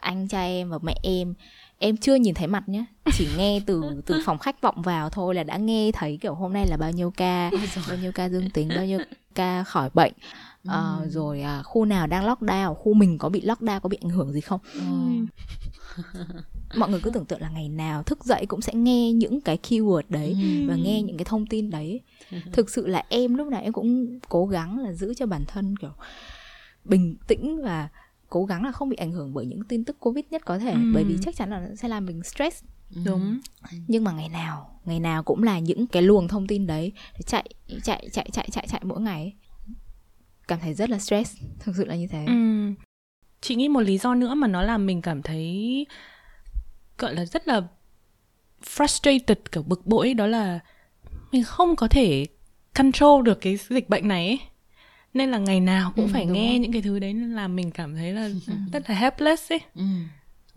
anh trai em và mẹ em em chưa nhìn thấy mặt nhé chỉ nghe từ từ phòng khách vọng vào thôi là đã nghe thấy kiểu hôm nay là bao nhiêu ca bao nhiêu ca dương tính bao nhiêu ca khỏi bệnh. Ừ. rồi à, khu nào đang lockdown khu mình có bị lockdown có bị ảnh hưởng gì không? Ừ. mọi người cứ tưởng tượng là ngày nào thức dậy cũng sẽ nghe những cái keyword đấy ừ. và nghe những cái thông tin đấy thực sự là em lúc nào em cũng cố gắng là giữ cho bản thân kiểu bình tĩnh và cố gắng là không bị ảnh hưởng bởi những tin tức covid nhất có thể ừ. bởi vì chắc chắn là nó sẽ làm mình stress ừ. đúng nhưng mà ngày nào ngày nào cũng là những cái luồng thông tin đấy chạy chạy chạy chạy chạy chạy mỗi ngày cảm thấy rất là stress thực sự là như thế ừ. chị nghĩ một lý do nữa mà nó làm mình cảm thấy gọi là rất là frustrated kiểu bực bội đó là mình không có thể control được cái dịch bệnh này ấy nên là ngày nào cũng ừ, phải nghe rồi. những cái thứ đấy nên là mình cảm thấy là ừ. rất là helpless ấy ừ.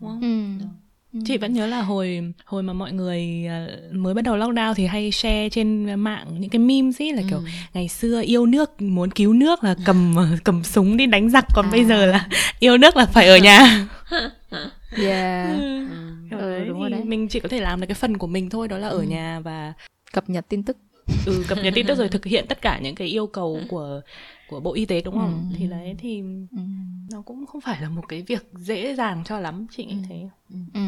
đúng không ừ. Ừ. chị vẫn nhớ là hồi hồi mà mọi người à, mới bắt đầu lockdown thì hay share trên mạng những cái memes ấy là ừ. kiểu ngày xưa yêu nước muốn cứu nước là cầm cầm súng đi đánh giặc còn à. bây giờ là yêu nước là phải ở nhà yeah ừ. Ừ, đấy, đúng rồi đấy. mình chỉ có thể làm được cái phần của mình thôi đó là ở ừ. nhà và cập nhật tin tức. Ừ cập nhật tin tức rồi thực hiện tất cả những cái yêu cầu của của bộ y tế đúng không ừ. thì đấy thì ừ. nó cũng không phải là một cái việc dễ dàng cho lắm chị nghĩ ừ. thế ừ. Ừ.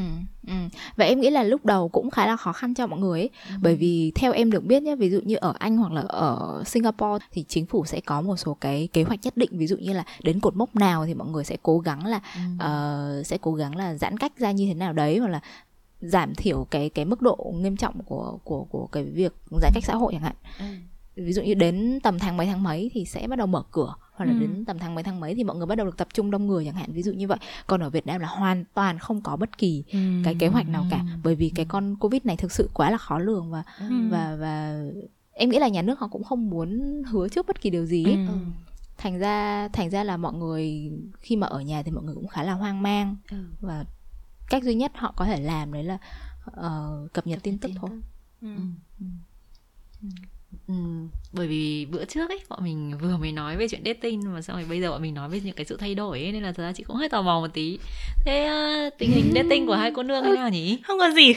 Ừ. và em nghĩ là lúc đầu cũng khá là khó khăn cho mọi người ấy ừ. bởi vì theo em được biết nhé ví dụ như ở anh hoặc là ở singapore thì chính phủ sẽ có một số cái kế hoạch nhất định ví dụ như là đến cột mốc nào thì mọi người sẽ cố gắng là ừ. uh, sẽ cố gắng là giãn cách ra như thế nào đấy hoặc là giảm thiểu cái cái mức độ nghiêm trọng của của của cái việc giãn cách xã hội chẳng hạn ừ ví dụ như đến tầm tháng mấy tháng mấy thì sẽ bắt đầu mở cửa hoặc là ừ. đến tầm tháng mấy tháng mấy thì mọi người bắt đầu được tập trung đông người chẳng hạn ví dụ như vậy còn ở Việt Nam là hoàn toàn không có bất kỳ ừ. cái kế hoạch nào cả bởi vì cái con covid này thực sự quá là khó lường và ừ. và và em nghĩ là nhà nước họ cũng không muốn hứa trước bất kỳ điều gì ấy. Ừ. thành ra thành ra là mọi người khi mà ở nhà thì mọi người cũng khá là hoang mang ừ. và cách duy nhất họ có thể làm đấy là uh, cập nhật tin tức thôi ừ. Ừ. Ừ. ừ. Ừ, bởi vì bữa trước ấy bọn mình vừa mới nói về chuyện dating mà xong rồi bây giờ bọn mình nói về những cái sự thay đổi ấy nên là thật ra chị cũng hơi tò mò một tí. Thế uh, tình hình dating của hai cô nương thế nào nhỉ? Không có gì.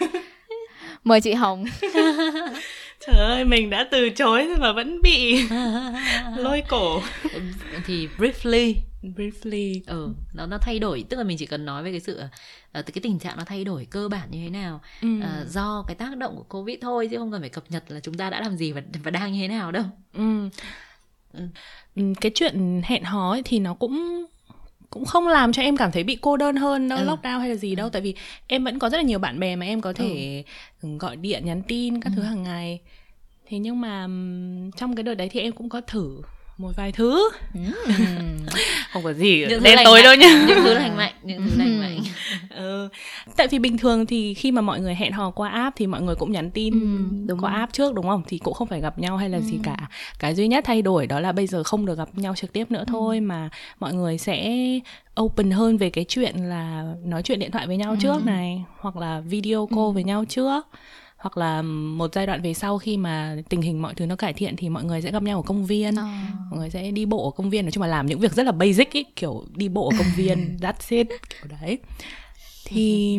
Mời chị hồng. Trời ơi mình đã từ chối mà vẫn bị lôi cổ. Thì briefly briefly ừ nó nó thay đổi tức là mình chỉ cần nói về cái sự uh, cái tình trạng nó thay đổi cơ bản như thế nào ừ. uh, do cái tác động của covid thôi chứ không cần phải cập nhật là chúng ta đã làm gì và và đang như thế nào đâu ừ. ừ. cái chuyện hẹn hò ấy thì nó cũng cũng không làm cho em cảm thấy bị cô đơn hơn đâu ừ. lockdown hay là gì đâu tại vì em vẫn có rất là nhiều bạn bè mà em có thể ừ. gọi điện nhắn tin các ừ. thứ hàng ngày thế nhưng mà trong cái đợt đấy thì em cũng có thử một vài thứ không có gì những đen tối đâu nhá những thứ lành mạnh những thứ lành mạnh ừ. tại vì bình thường thì khi mà mọi người hẹn hò qua app thì mọi người cũng nhắn tin ừ, đúng qua rồi. app trước đúng không thì cũng không phải gặp nhau hay là ừ. gì cả cái duy nhất thay đổi đó là bây giờ không được gặp nhau trực tiếp nữa ừ. thôi mà mọi người sẽ open hơn về cái chuyện là nói chuyện điện thoại với nhau ừ. trước này hoặc là video call ừ. với nhau trước hoặc là một giai đoạn về sau khi mà tình hình mọi thứ nó cải thiện thì mọi người sẽ gặp nhau ở công viên oh. mọi người sẽ đi bộ ở công viên nói chung là làm những việc rất là basic ý, kiểu đi bộ ở công viên that's it kiểu đấy thì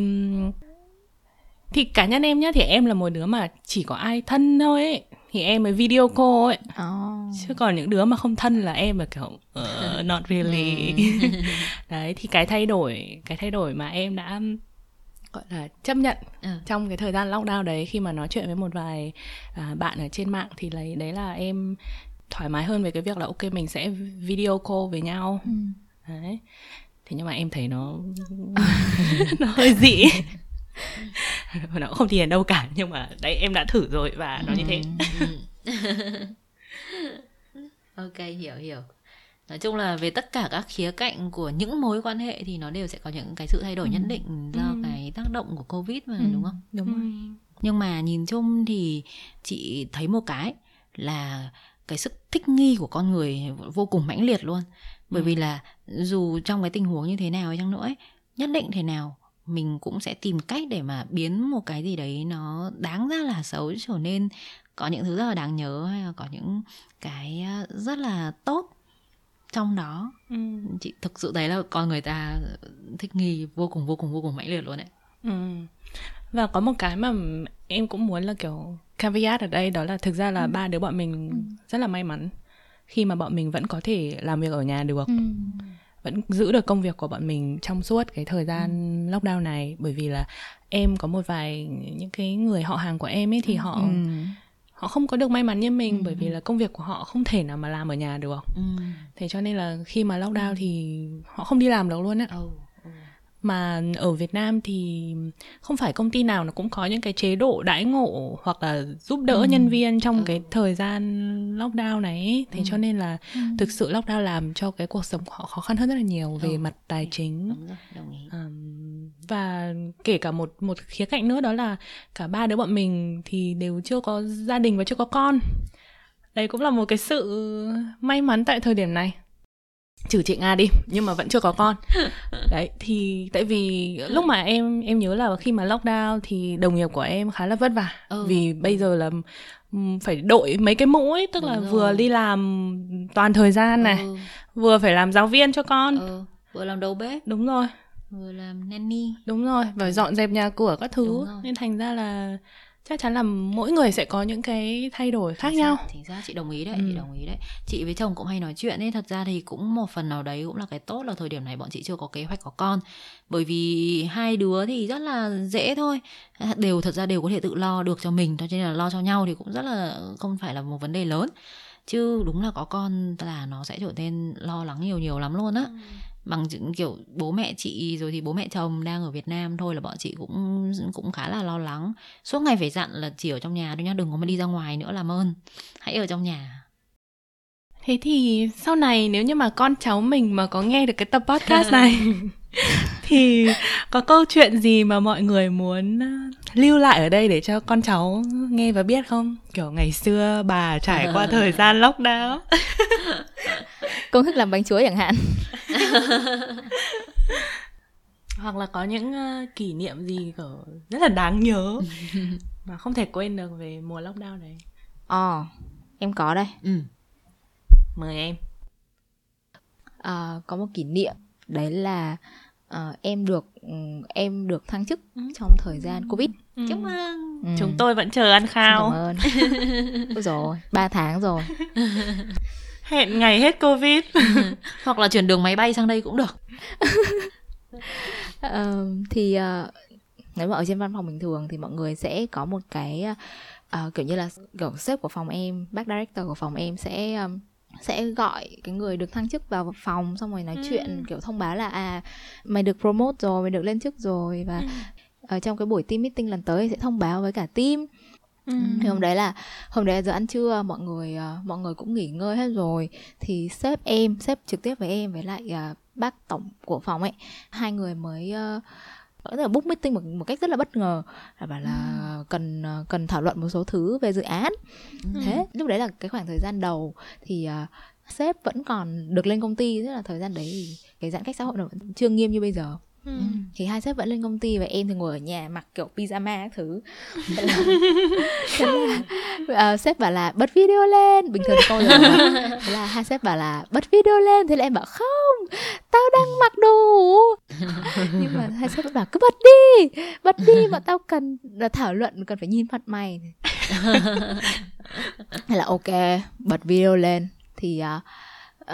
thì cá nhân em nhá thì em là một đứa mà chỉ có ai thân thôi ấy thì em mới video call ấy oh. chứ còn những đứa mà không thân là em là kiểu uh, not really ừ. đấy thì cái thay đổi cái thay đổi mà em đã gọi là chấp nhận ừ. trong cái thời gian lockdown đấy khi mà nói chuyện với một vài à, bạn ở trên mạng thì lấy đấy là em thoải mái hơn về cái việc là ok mình sẽ video call với nhau ừ. đấy thế nhưng mà em thấy nó nó hơi dị nó cũng không tiền đâu cả nhưng mà đấy em đã thử rồi và nó như thế ừ. ok hiểu hiểu nói chung là về tất cả các khía cạnh của những mối quan hệ thì nó đều sẽ có những cái sự thay đổi ừ. nhất định do ừ. cái tác động của covid mà ừ. đúng không đúng rồi nhưng mà nhìn chung thì chị thấy một cái là cái sức thích nghi của con người vô cùng mãnh liệt luôn bởi ừ. vì là dù trong cái tình huống như thế nào chăng nữa ấy, nhất định thế nào mình cũng sẽ tìm cách để mà biến một cái gì đấy nó đáng ra là xấu trở nên có những thứ rất là đáng nhớ hay là có những cái rất là tốt trong đó ừ. chị thực sự thấy là con người ta thích nghi vô cùng vô cùng vô cùng mãnh liệt luôn đấy ừ. và có một cái mà em cũng muốn là kiểu caveat ở đây đó là thực ra là ừ. ba đứa bọn mình ừ. rất là may mắn khi mà bọn mình vẫn có thể làm việc ở nhà được ừ. vẫn giữ được công việc của bọn mình trong suốt cái thời gian ừ. lockdown này bởi vì là em có một vài những cái người họ hàng của em ấy thì họ ừ họ không có được may mắn như mình ừ. bởi vì là công việc của họ không thể nào mà làm ở nhà được ừ. thế cho nên là khi mà lockdown ừ. thì họ không đi làm được luôn á ừ. ừ. mà ở Việt Nam thì không phải công ty nào nó cũng có những cái chế độ đãi ngộ hoặc là giúp đỡ ừ. nhân viên trong ừ. cái thời gian lockdown này thế ừ. cho nên là ừ. thực sự lockdown làm cho cái cuộc sống của họ khó khăn hơn rất là nhiều về ừ. mặt tài chính Đúng rồi, đồng ý. Um, và kể cả một một khía cạnh nữa đó là cả ba đứa bọn mình thì đều chưa có gia đình và chưa có con đấy cũng là một cái sự may mắn tại thời điểm này trừ chị nga đi nhưng mà vẫn chưa có con đấy thì tại vì lúc mà em em nhớ là khi mà lockdown thì đồng nghiệp của em khá là vất vả ừ. vì bây giờ là phải đội mấy cái mũ ấy tức Đúng là rồi. vừa đi làm toàn thời gian này ừ. vừa phải làm giáo viên cho con ừ. vừa làm đầu bếp đúng rồi vừa làm nanny. Đúng rồi và dọn dẹp nhà cửa các thứ. Nên thành ra là chắc chắn là mỗi người sẽ có những cái thay đổi khác chính nhau. xác, chính xác. Chị đồng ý đấy ừ. chị đồng ý đấy. Chị với chồng cũng hay nói chuyện ấy. Thật ra thì cũng một phần nào đấy cũng là cái tốt là thời điểm này bọn chị chưa có kế hoạch có con. Bởi vì hai đứa thì rất là dễ thôi. Đều thật ra đều có thể tự lo được cho mình cho nên là lo cho nhau thì cũng rất là không phải là một vấn đề lớn. Chứ đúng là có con là nó sẽ trở nên lo lắng nhiều nhiều lắm luôn á. Ừ bằng kiểu bố mẹ chị rồi thì bố mẹ chồng đang ở Việt Nam thôi là bọn chị cũng cũng khá là lo lắng. Suốt ngày phải dặn là chỉ ở trong nhà thôi nhá đừng có mà đi ra ngoài nữa làm ơn. Hãy ở trong nhà. Thế thì sau này nếu như mà con cháu mình mà có nghe được cái tập podcast này thì có câu chuyện gì mà mọi người muốn ờ, lưu lại ở đây để cho con cháu nghe và biết không? Kiểu ngày xưa bà trải qua thời gian lockdown công thức làm bánh chuối chẳng hạn. Hoặc là có những uh, kỷ niệm gì kiểu rất là đáng nhớ mà không thể quên được về mùa lockdown đấy? Ờ à, em có đây. Ừ. mời em. À, có một kỷ niệm. Đấy là uh, em được um, em được thăng chức ừ. trong thời gian covid. Ừ. chúc mừng. Ừ. chúng tôi vẫn chờ ăn khao cảm ơn. Rồi ba tháng rồi hẹn ngày hết covid hoặc là chuyển đường máy bay sang đây cũng được uh, thì uh, nếu mà ở trên văn phòng bình thường thì mọi người sẽ có một cái uh, kiểu như là kiểu sếp của phòng em bác director của phòng em sẽ um, sẽ gọi cái người được thăng chức vào phòng xong rồi nói ừ. chuyện kiểu thông báo là à mày được promote rồi mày được lên chức rồi và ừ. ở trong cái buổi team meeting lần tới sẽ thông báo với cả team Ừ. thì hôm đấy là hôm đấy là giờ ăn trưa mọi người uh, mọi người cũng nghỉ ngơi hết rồi thì sếp em sếp trực tiếp với em với lại uh, bác tổng của phòng ấy hai người mới uh, là book meeting một, một cách rất là bất ngờ là bảo là ừ. cần cần thảo luận một số thứ về dự án ừ. thế lúc đấy là cái khoảng thời gian đầu thì uh, sếp vẫn còn được lên công ty tức là thời gian đấy thì cái giãn cách xã hội nó vẫn chưa nghiêm như bây giờ Ừ. thì hai sếp vẫn lên công ty và em thì ngồi ở nhà mặc kiểu pyjama các thứ. Thế là, thế là uh, sếp bảo là bật video lên. Bình thường tôi rồi thế là hai sếp bảo là bật video lên. Thế là em bảo không tao đang mặc đủ nhưng mà hai sếp bảo cứ bật đi bật đi bọn tao cần là thảo luận cần phải nhìn mặt mày. Thế là ok bật video lên. Thì uh,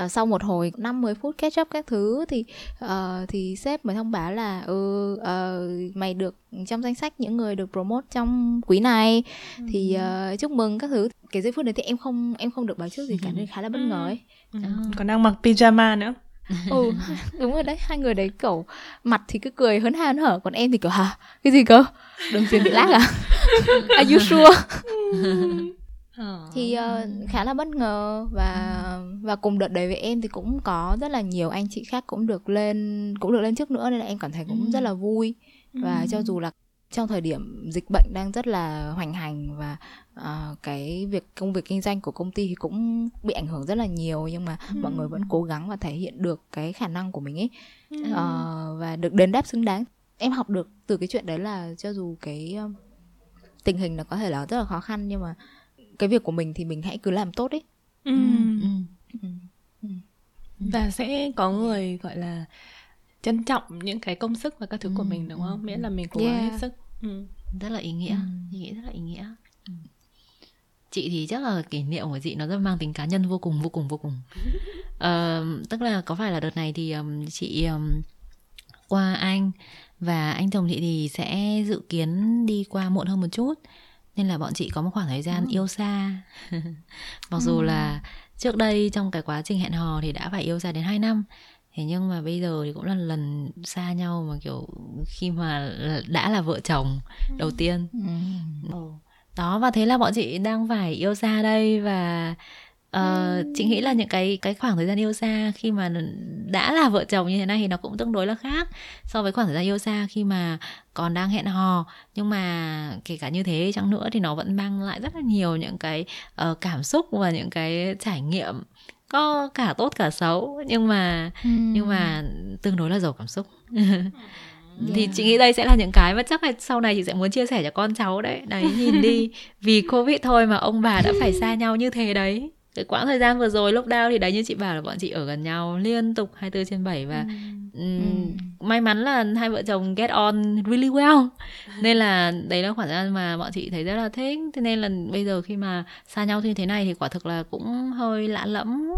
uh, sau một hồi 5 10 phút catch up các thứ thì uh, thì sếp mới thông báo là ừ uh, mày được trong danh sách những người được promote trong quý này. Ừ. thì uh, chúc mừng các thứ. Cái giây phút đấy thì em không em không được báo trước gì cả nên khá là bất ngờ ấy. Ừ. Ừ. còn đang mặc pyjama nữa. Ừ đúng rồi đấy hai người đấy kiểu mặt thì cứ cười hớn hả hở còn em thì kiểu hả? Cái gì cơ? Đồng tiền bị lag à? Are you sure thì uh, khá là bất ngờ và và cùng đợt đấy với em thì cũng có rất là nhiều anh chị khác cũng được lên cũng được lên trước nữa nên là em cảm thấy cũng ừ. rất là vui và ừ. cho dù là trong thời điểm dịch bệnh đang rất là hoành hành và uh, cái việc công việc kinh doanh của công ty thì cũng bị ảnh hưởng rất là nhiều nhưng mà ừ. mọi người vẫn cố gắng và thể hiện được cái khả năng của mình ấy ừ. uh, và được đền đáp xứng đáng em học được từ cái chuyện đấy là cho dù cái tình hình nó có thể là rất là khó khăn nhưng mà cái việc của mình thì mình hãy cứ làm tốt ấy ừ. Ừ. Ừ. ừ. và sẽ có người gọi là trân trọng những cái công sức và các thứ ừ. của mình đúng không miễn là mình cố gắng yeah. hết sức ừ. rất là ý nghĩa ừ. ý nghĩa rất là ý nghĩa ừ. chị thì chắc là kỷ niệm của chị nó rất mang tính cá nhân vô cùng vô cùng vô cùng uh, tức là có phải là đợt này thì um, chị um, qua anh và anh chồng chị thì sẽ dự kiến đi qua muộn hơn một chút nên là bọn chị có một khoảng thời gian ừ. yêu xa mặc ừ. dù là trước đây trong cái quá trình hẹn hò thì đã phải yêu xa đến 2 năm thế nhưng mà bây giờ thì cũng là lần xa nhau mà kiểu khi mà đã là vợ chồng đầu tiên ừ. đó và thế là bọn chị đang phải yêu xa đây và Uh, chị nghĩ là những cái cái khoảng thời gian yêu xa khi mà đã là vợ chồng như thế này thì nó cũng tương đối là khác so với khoảng thời gian yêu xa khi mà còn đang hẹn hò. Nhưng mà kể cả như thế chăng nữa thì nó vẫn mang lại rất là nhiều những cái uh, cảm xúc và những cái trải nghiệm có cả tốt cả xấu. Nhưng mà ừ. nhưng mà tương đối là giàu cảm xúc. Yeah. thì chị nghĩ đây sẽ là những cái mà chắc là sau này chị sẽ muốn chia sẻ cho con cháu đấy. Đấy nhìn đi vì covid thôi mà ông bà đã phải xa nhau như thế đấy cái quãng thời gian vừa rồi lúc đau thì đấy như chị bảo là bọn chị ở gần nhau liên tục 24 trên 7 và ừ. Um, ừ. may mắn là hai vợ chồng get on really well nên là đấy là khoảng thời gian mà bọn chị thấy rất là thích thế nên là bây giờ khi mà xa nhau như thế này thì quả thực là cũng hơi lạ lẫm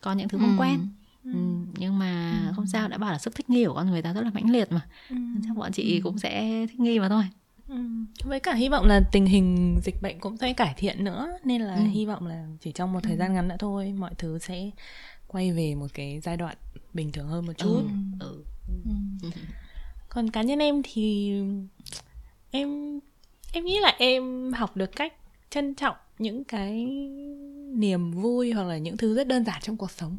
có những thứ không ừ. quen Ừ. ừ, nhưng mà ừ. không sao đã bảo là sức thích nghi của con người ta rất là mãnh liệt mà ừ. chắc bọn chị cũng sẽ thích nghi mà thôi Ừ. với cả hy vọng là tình hình dịch bệnh cũng sẽ cải thiện nữa nên là ừ. hy vọng là chỉ trong một thời ừ. gian ngắn nữa thôi mọi thứ sẽ quay về một cái giai đoạn bình thường hơn một chút ừ. Ừ. Ừ. còn cá nhân em thì em em nghĩ là em học được cách trân trọng những cái niềm vui hoặc là những thứ rất đơn giản trong cuộc sống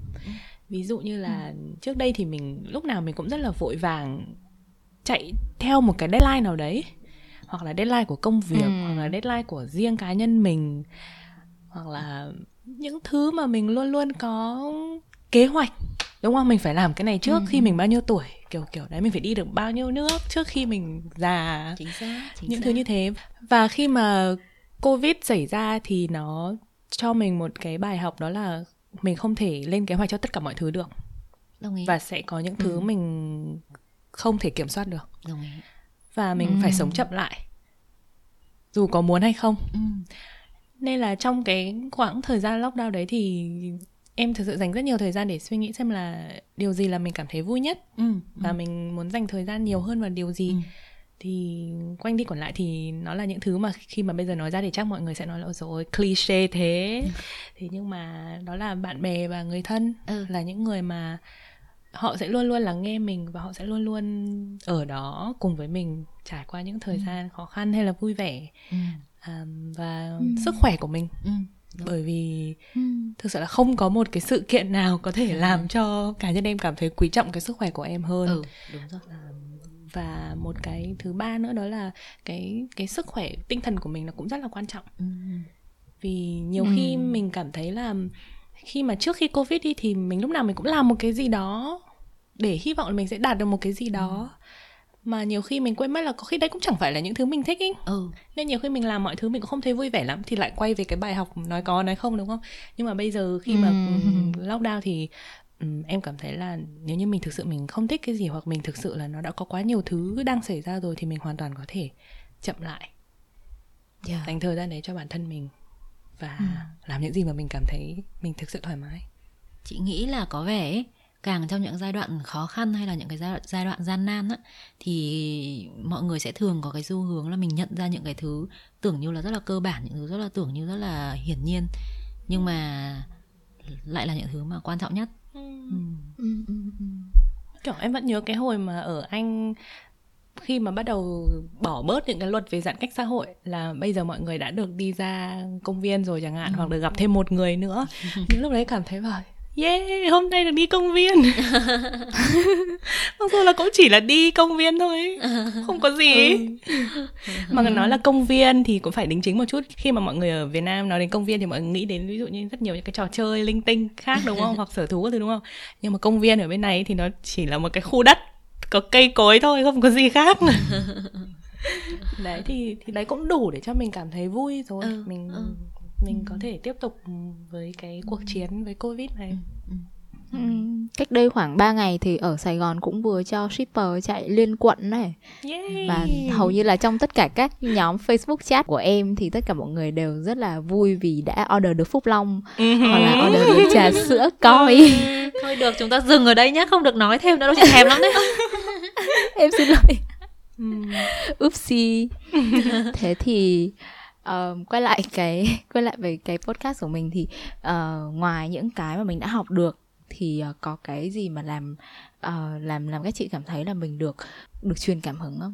ví dụ như là ừ. trước đây thì mình lúc nào mình cũng rất là vội vàng chạy theo một cái deadline nào đấy hoặc là deadline của công việc ừ. hoặc là deadline của riêng cá nhân mình hoặc là những thứ mà mình luôn luôn có kế hoạch đúng không mình phải làm cái này trước ừ. khi mình bao nhiêu tuổi kiểu kiểu đấy mình phải đi được bao nhiêu nước trước khi mình già chính xác chính những xác. thứ như thế và khi mà covid xảy ra thì nó cho mình một cái bài học đó là mình không thể lên kế hoạch cho tất cả mọi thứ được Đồng ý. và sẽ có những thứ ừ. mình không thể kiểm soát được Đồng ý. Và mình ừ. phải sống chậm lại dù có muốn hay không ừ. nên là trong cái khoảng thời gian lockdown đấy thì em thực sự dành rất nhiều thời gian để suy nghĩ xem là điều gì là mình cảm thấy vui nhất ừ. và ừ. mình muốn dành thời gian nhiều hơn vào điều gì ừ. thì quanh đi còn lại thì nó là những thứ mà khi mà bây giờ nói ra thì chắc mọi người sẽ nói là rồi cliché thế ừ. thì nhưng mà đó là bạn bè và người thân ừ. là những người mà họ sẽ luôn luôn lắng nghe mình và họ sẽ luôn luôn ở đó cùng với mình trải qua những thời ừ. gian khó khăn hay là vui vẻ ừ. à, và ừ. sức khỏe của mình ừ. bởi vì ừ. thực sự là không có một cái sự kiện nào có thể ừ. làm cho cá nhân em cảm thấy quý trọng cái sức khỏe của em hơn ừ, đúng rồi. À, và một cái thứ ba nữa đó là cái cái sức khỏe tinh thần của mình nó cũng rất là quan trọng ừ. vì nhiều ừ. khi mình cảm thấy là khi mà trước khi covid đi thì mình lúc nào mình cũng làm một cái gì đó để hy vọng là mình sẽ đạt được một cái gì đó mà nhiều khi mình quên mất là có khi đấy cũng chẳng phải là những thứ mình thích ý ừ. nên nhiều khi mình làm mọi thứ mình cũng không thấy vui vẻ lắm thì lại quay về cái bài học nói có nói không đúng không nhưng mà bây giờ khi mà ừ. lockdown thì um, em cảm thấy là nếu như mình thực sự mình không thích cái gì hoặc mình thực sự là nó đã có quá nhiều thứ đang xảy ra rồi thì mình hoàn toàn có thể chậm lại yeah. dành thời gian đấy cho bản thân mình và ừ. làm những gì mà mình cảm thấy mình thực sự thoải mái chị nghĩ là có vẻ ấy, càng trong những giai đoạn khó khăn hay là những cái giai đoạn, giai đoạn gian nan á thì mọi người sẽ thường có cái xu hướng là mình nhận ra những cái thứ tưởng như là rất là cơ bản những thứ rất là tưởng như rất là hiển nhiên nhưng mà lại là những thứ mà quan trọng nhất ừ. Ừ. Ừ. kiểu em vẫn nhớ cái hồi mà ở anh khi mà bắt đầu bỏ bớt những cái luật về giãn cách xã hội là bây giờ mọi người đã được đi ra công viên rồi chẳng hạn ừ. hoặc được gặp thêm một người nữa. Những lúc đấy cảm thấy vào yeah hôm nay được đi công viên. Mặc dù là cũng chỉ là đi công viên thôi không có gì. Ừ. mà nói là công viên thì cũng phải đính chính một chút. Khi mà mọi người ở Việt Nam nói đến công viên thì mọi người nghĩ đến ví dụ như rất nhiều những cái trò chơi linh tinh khác đúng không? Hoặc sở thú các thứ đúng không? Nhưng mà công viên ở bên này thì nó chỉ là một cái khu đất có cây cối thôi không có gì khác. Đấy thì thì đấy cũng đủ để cho mình cảm thấy vui rồi. Ừ, mình ừ. mình có thể tiếp tục với cái cuộc chiến với covid này. Ừ, Ừ. Cách đây khoảng 3 ngày thì ở Sài Gòn cũng vừa cho shipper chạy liên quận này. Yay. Và hầu như là trong tất cả các nhóm Facebook chat của em Thì tất cả mọi người đều rất là vui vì đã order được Phúc Long. Uh-huh. Hoặc là order được trà sữa coi. Thôi được chúng ta dừng ở đây nhé Không được nói thêm nữa đâu chị thèm lắm đấy. Em xin lỗi. Oopsie. Thế thì uh, quay lại cái quay lại về cái podcast của mình thì uh, ngoài những cái mà mình đã học được thì uh, có cái gì mà làm uh, làm làm các chị cảm thấy là mình được được truyền cảm hứng không?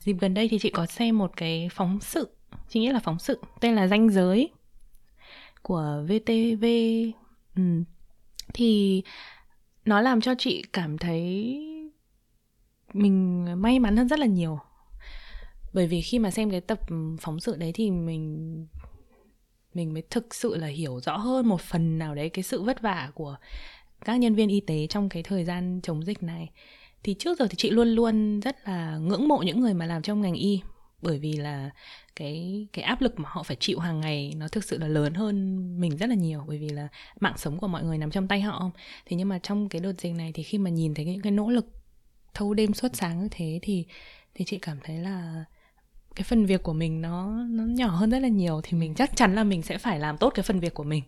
Dịp gần đây thì chị có xem một cái phóng sự, chính nghĩa là phóng sự tên là danh giới của VTV. Ừ. Thì nó làm cho chị cảm thấy mình may mắn hơn rất là nhiều bởi vì khi mà xem cái tập phóng sự đấy thì mình mình mới thực sự là hiểu rõ hơn một phần nào đấy cái sự vất vả của các nhân viên y tế trong cái thời gian chống dịch này. Thì trước giờ thì chị luôn luôn rất là ngưỡng mộ những người mà làm trong ngành y, bởi vì là cái cái áp lực mà họ phải chịu hàng ngày nó thực sự là lớn hơn mình rất là nhiều, bởi vì là mạng sống của mọi người nằm trong tay họ. Thì nhưng mà trong cái đợt dịch này thì khi mà nhìn thấy những cái nỗ lực thâu đêm suốt sáng như thế thì thì chị cảm thấy là cái phần việc của mình nó nó nhỏ hơn rất là nhiều thì mình chắc chắn là mình sẽ phải làm tốt cái phần việc của mình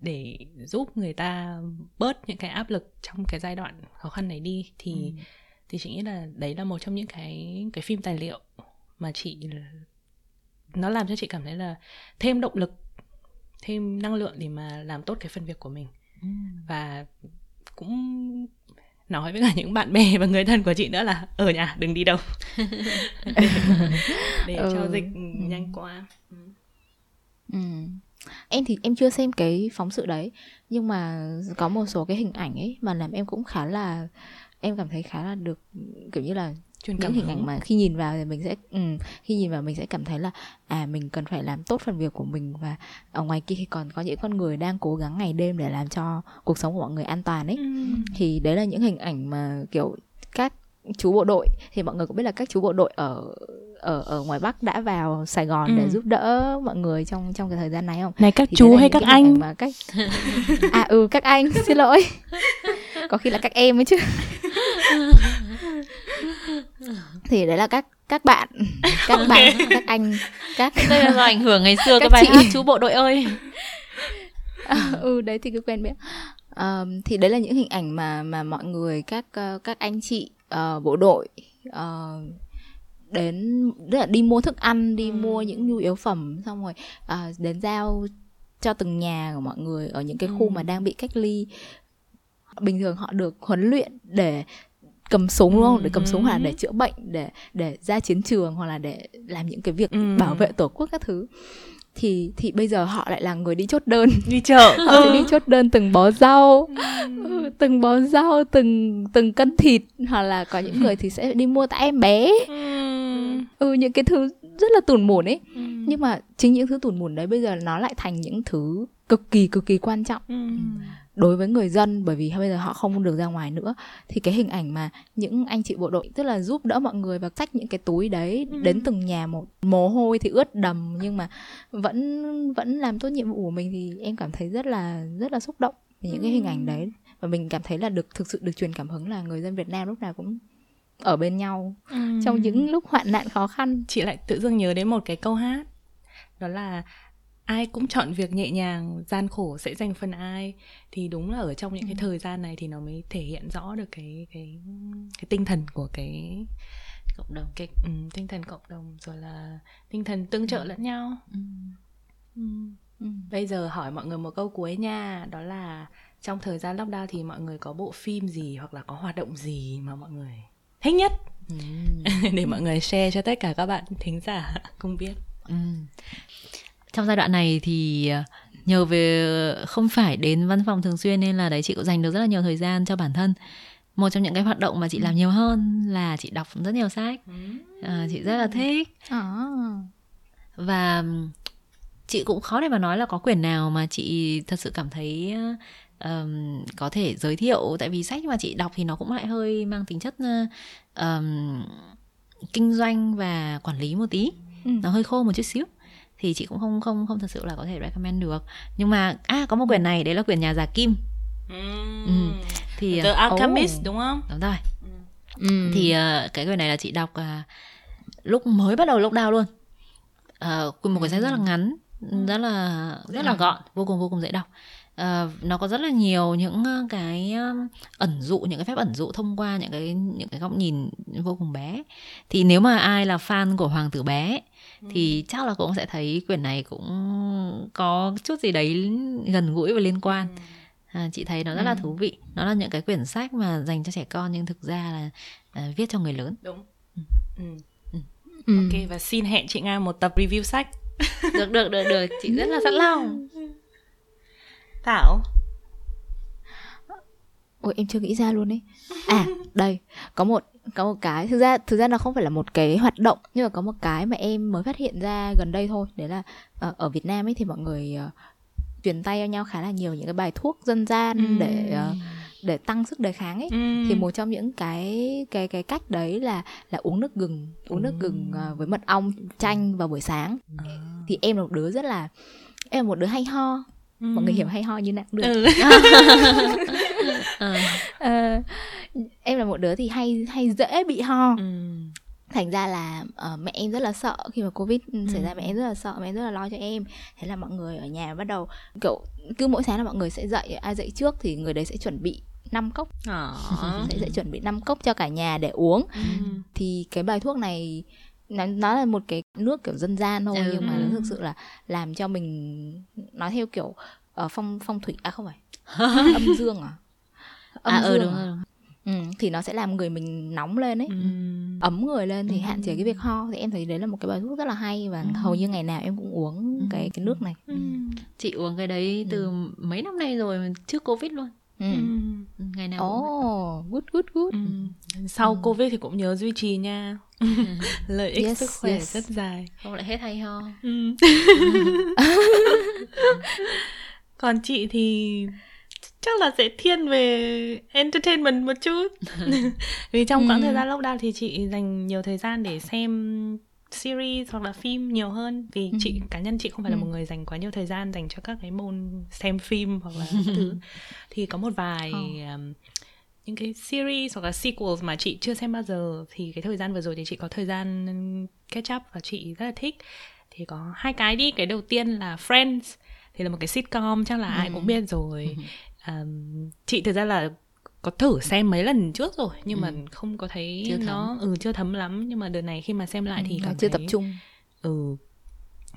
để giúp người ta bớt những cái áp lực trong cái giai đoạn khó khăn này đi thì ừ. thì chị nghĩ là đấy là một trong những cái cái phim tài liệu mà chị nó làm cho chị cảm thấy là thêm động lực thêm năng lượng để mà làm tốt cái phần việc của mình ừ. và cũng nói với cả những bạn bè và người thân của chị nữa là ở nhà đừng đi đâu để, để ừ. cho dịch nhanh qua ừ. em thì em chưa xem cái phóng sự đấy nhưng mà có một số cái hình ảnh ấy mà làm em cũng khá là em cảm thấy khá là được kiểu như là Truyền những hình hứng. ảnh mà khi nhìn vào thì mình sẽ ừ, khi nhìn vào mình sẽ cảm thấy là à mình cần phải làm tốt phần việc của mình và ở ngoài kia thì còn có những con người đang cố gắng ngày đêm để làm cho cuộc sống của mọi người an toàn ấy Ừm. thì đấy là những hình ảnh mà kiểu các chú bộ đội thì mọi người cũng biết là các chú bộ đội ở ở ở ngoài Bắc đã vào Sài Gòn để Ừ. giúp đỡ mọi người trong trong cái thời gian này không? này các Thì chú hay các anh mà các à ừ các anh xin lỗi có khi là các em ấy chứ thì đấy là các các bạn các bạn các anh các đây là do ảnh hưởng ngày xưa Các cái bài chị. hát chú bộ đội ơi. Ừ đấy thì cứ quen biết. Ờm, thì đấy là những hình ảnh mà mà mọi người các ờ, các anh chị ờ, bộ đội ờ, đến tức là đi mua thức ăn đi mua những nhu yếu phẩm xong rồi ờ, đến giao cho từng nhà của mọi người ở những cái khu Ừ. mà đang bị cách ly. Bình thường họ được huấn luyện để cầm súng đúng không? Để cầm súng hoặc là để chữa bệnh để để ra chiến trường hoặc là để làm những cái việc Ừ. bảo vệ tổ quốc các thứ. Thì thì bây giờ họ lại là người đi chốt đơn. Đi chợ. Họ sẽ đi chốt đơn từng bó rau. Ừ, từng bó rau từng từng cân thịt. Hoặc là có những người thì sẽ đi mua tại em bé. Ừ. Những cái thứ rất là tủn mủn ấy. Nhưng mà chính những thứ tủn mủn đấy bây giờ nó lại thành những thứ cực kỳ cực kỳ quan trọng. Đối với người dân bởi vì bây giờ họ không được ra ngoài nữa. Thì cái hình ảnh mà những anh chị bộ đội tức là giúp đỡ mọi người và xách những cái túi đấy Ừ. đến từng nhà một mồ hôi thì ướt đầm nhưng mà vẫn vẫn làm tốt nhiệm vụ của mình thì em cảm thấy rất là rất là xúc động về những cái hình ảnh đấy. Và mình cảm thấy là được thực sự được truyền cảm hứng là người dân Việt Nam lúc nào cũng ở bên nhau. Ừm. trong những lúc hoạn nạn khó khăn. Chị lại tự dưng nhớ đến một cái câu hát đó là ai cũng chọn việc nhẹ nhàng gian khổ sẽ dành phần ai. Thì đúng là ở trong những cái thời gian này thì nó mới thể hiện rõ được cái cái cái tinh thần của cái cộng đồng. cái ừ, tinh thần cộng đồng rồi là tinh thần tương trợ lẫn nhau. Ừ. Ừ. bây giờ hỏi mọi người một câu cuối nha đó là trong thời gian lockdown thì mọi người có bộ phim gì hoặc là có hoạt động gì mà mọi người thích nhất? Để mọi người share cho tất cả các bạn thính giả cùng biết. Ừ. Trong giai đoạn này thì ờ, nhờ về không phải đến văn phòng thường xuyên nên là đấy chị cũng dành được rất là nhiều thời gian cho bản thân. Một trong những cái hoạt động mà chị làm nhiều hơn là chị đọc rất nhiều sách. Ờ, chị rất là thích À. và chị cũng khó để mà nói là có quyển nào mà chị thật sự cảm thấy ừm, có thể giới thiệu tại vì sách mà chị đọc thì nó cũng lại hơi mang tính chất ờ, ừm, kinh doanh và quản lý một tí Ừ. nó hơi khô một chút xíu thì chị cũng không không không thật sự là có thể recommend được. Nhưng mà à có một quyển này đấy là quyển nhà giả kim. Ừ. thì The Alchemist Oh. đúng không? đúng rồi. Ừ. thì ờ, cái quyển này là chị đọc à, lúc mới bắt đầu lockdown luôn. Ờ, một quyển sách rất là ngắn rất là rất là gọn vô cùng vô cùng dễ đọc. Ờ, nó có rất là nhiều những ờ, cái ẩn dụ những cái phép ẩn dụ thông qua những cái những cái góc nhìn vô cùng bé. Thì nếu mà ai là fan của hoàng tử bé thì chắc là cũng sẽ thấy quyển này cũng có chút gì đấy gần gũi và liên quan à, chị thấy nó rất là Ừ. thú vị nó là những cái quyển sách mà dành cho trẻ con nhưng thực ra là à, viết cho người lớn Đúng. Ừ. Ừ. Ok và xin hẹn chị Nga một tập review sách. được được được được chị rất là sẵn lòng Thảo. Ôi em chưa nghĩ ra luôn ấy. À, đây, có một có một cái thực ra thực ra nó không phải là một cái hoạt động nhưng mà có một cái mà em mới phát hiện ra gần đây thôi, đấy là ờ, ở Việt Nam ấy thì mọi người ờ, truyền tay cho nhau khá là nhiều những cái bài thuốc dân gian Ừm. để ờ, để tăng sức đề kháng ấy. Ừ. Thì một trong những cái cái cái cách đấy là là uống nước gừng, uống nước gừng với mật ong chanh vào buổi sáng. Thì em là một đứa rất là em là một đứa hay ho, mọi người hiểu hay ho như nào được. Ừ. Ờ. Em là một đứa thì hay hay dễ bị ho Ừ. thành ra là ờ, mẹ em rất là sợ khi mà covid xảy ra Ừ. mẹ em rất là sợ mẹ em rất là lo cho em thế là mọi người ở nhà bắt đầu kiểu cứ mỗi sáng là mọi người sẽ dậy ai dậy trước thì người đấy sẽ chuẩn bị 5 cốc Ờ. sẽ, sẽ chuẩn bị 5 cốc cho cả nhà để uống Ừ. thì cái bài thuốc này nó, nó là một cái nước kiểu dân gian thôi Ừ. nhưng mà Ừ. nó thực sự là làm cho mình nói theo kiểu ờ, phong phong thủy à không phải âm dương à âm à ừ dương đúng à? rồi, đúng rồi. Ừ, thì nó sẽ làm người mình nóng lên ấy Ừ. ấm người lên thì hạn chế cái việc ho thì em thấy đấy là một cái bài thuốc rất là hay và Ừ. hầu như ngày nào em cũng uống Ừ. cái cái nước này Ừ. chị uống cái đấy từ ừ. mấy năm nay rồi trước covid luôn ừ. ừ. ngày nào oh, cũng good good good ừ. sau ừ. covid thì cũng nhớ duy trì nha lợi ích yes, sức khỏe yes. rất dài không lại hết hay ho ừ. còn chị thì chắc là sẽ thiên về entertainment một chút vì trong quãng ừ. thời gian lockdown thì chị dành nhiều thời gian để xem series hoặc là phim nhiều hơn vì ừ. chị cá nhân chị không phải là ừ. một người dành quá nhiều thời gian dành cho các cái môn xem phim hoặc là thứ thì có một vài oh. um, những cái series hoặc là sequels mà chị chưa xem bao giờ thì cái thời gian vừa rồi thì chị có thời gian catch up và chị rất là thích thì có hai cái đi cái đầu tiên là Friends thì là một cái sitcom chắc là ừ. ai cũng biết rồi ừ. Um, chị thực ra là có thử xem mấy lần trước rồi nhưng ừ. mà không có thấy chưa nó ừ chưa thấm lắm nhưng mà đợt này khi mà xem lại thì ừ, cảm chưa thấy... tập trung ừ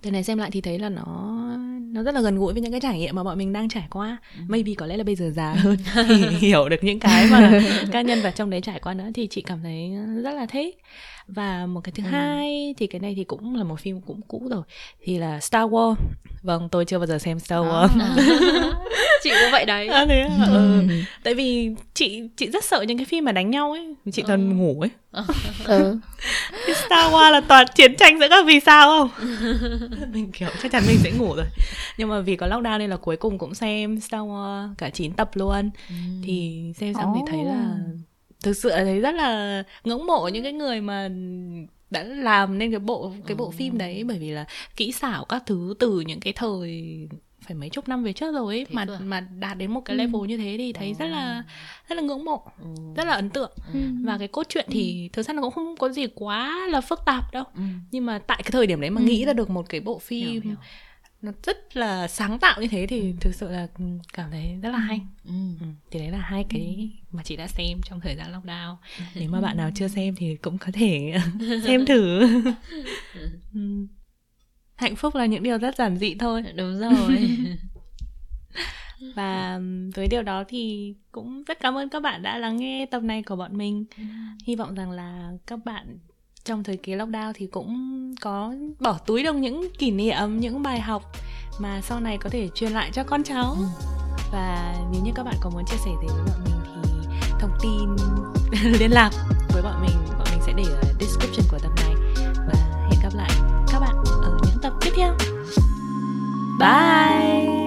đợt này xem lại thì thấy là nó nó rất là gần gũi với những cái trải nghiệm mà bọn mình đang trải qua ừ. maybe có lẽ là bây giờ già hơn thì hiểu được những cái mà các nhân vật trong đấy trải qua nữa thì chị cảm thấy rất là thích và một cái thứ ừ. hai thì cái này thì cũng là một phim cũng cũ rồi thì là Star Wars vâng tôi chưa bao giờ xem Star Wars à. chị cũng vậy đấy à, thế à? ừ. ừ. tại vì chị chị rất sợ những cái phim mà đánh nhau ấy chị ừ. toàn ngủ ấy ừ. Star Wars là toàn chiến tranh giữa các vì sao không mình kiểu chắc chắn mình sẽ ngủ rồi nhưng mà vì có lockdown nên là cuối cùng cũng xem Star Wars cả 9 tập luôn ừ. thì xem xong oh. thì thấy là thực sự là thấy rất là ngưỡng mộ những cái người mà đã làm nên cái bộ cái bộ ừ. phim đấy bởi vì là kỹ xảo các thứ từ những cái thời phải mấy chục năm về trước rồi ấy mà à? mà đạt đến một cái level ừ. như thế thì thấy ừ. rất là rất là ngưỡng mộ ừ. rất là ấn tượng ừ. và cái cốt truyện thì ừ. thực ra nó cũng không có gì quá là phức tạp đâu ừ. nhưng mà tại cái thời điểm đấy mà ừ. nghĩ ra được một cái bộ phim hiểu, hiểu nó rất là sáng tạo như thế thì ừ. thực sự là cảm thấy rất là hay ừ. Ừ. thì đấy là hai cái ừ. mà chị đã xem trong thời gian lockdown nếu mà bạn nào chưa xem thì cũng có thể xem thử ừ. Hạnh phúc là những điều rất giản dị thôi. Đúng rồi. Và với điều đó thì cũng rất cảm ơn các bạn đã lắng nghe tập này của bọn mình. Hy vọng rằng là các bạn trong thời kỳ lockdown thì cũng có bỏ túi được những kỷ niệm những bài học mà sau này có thể truyền lại cho con cháu. Ừ. và nếu như các bạn có muốn chia sẻ gì với bọn mình thì thông tin liên lạc với bọn mình Bye.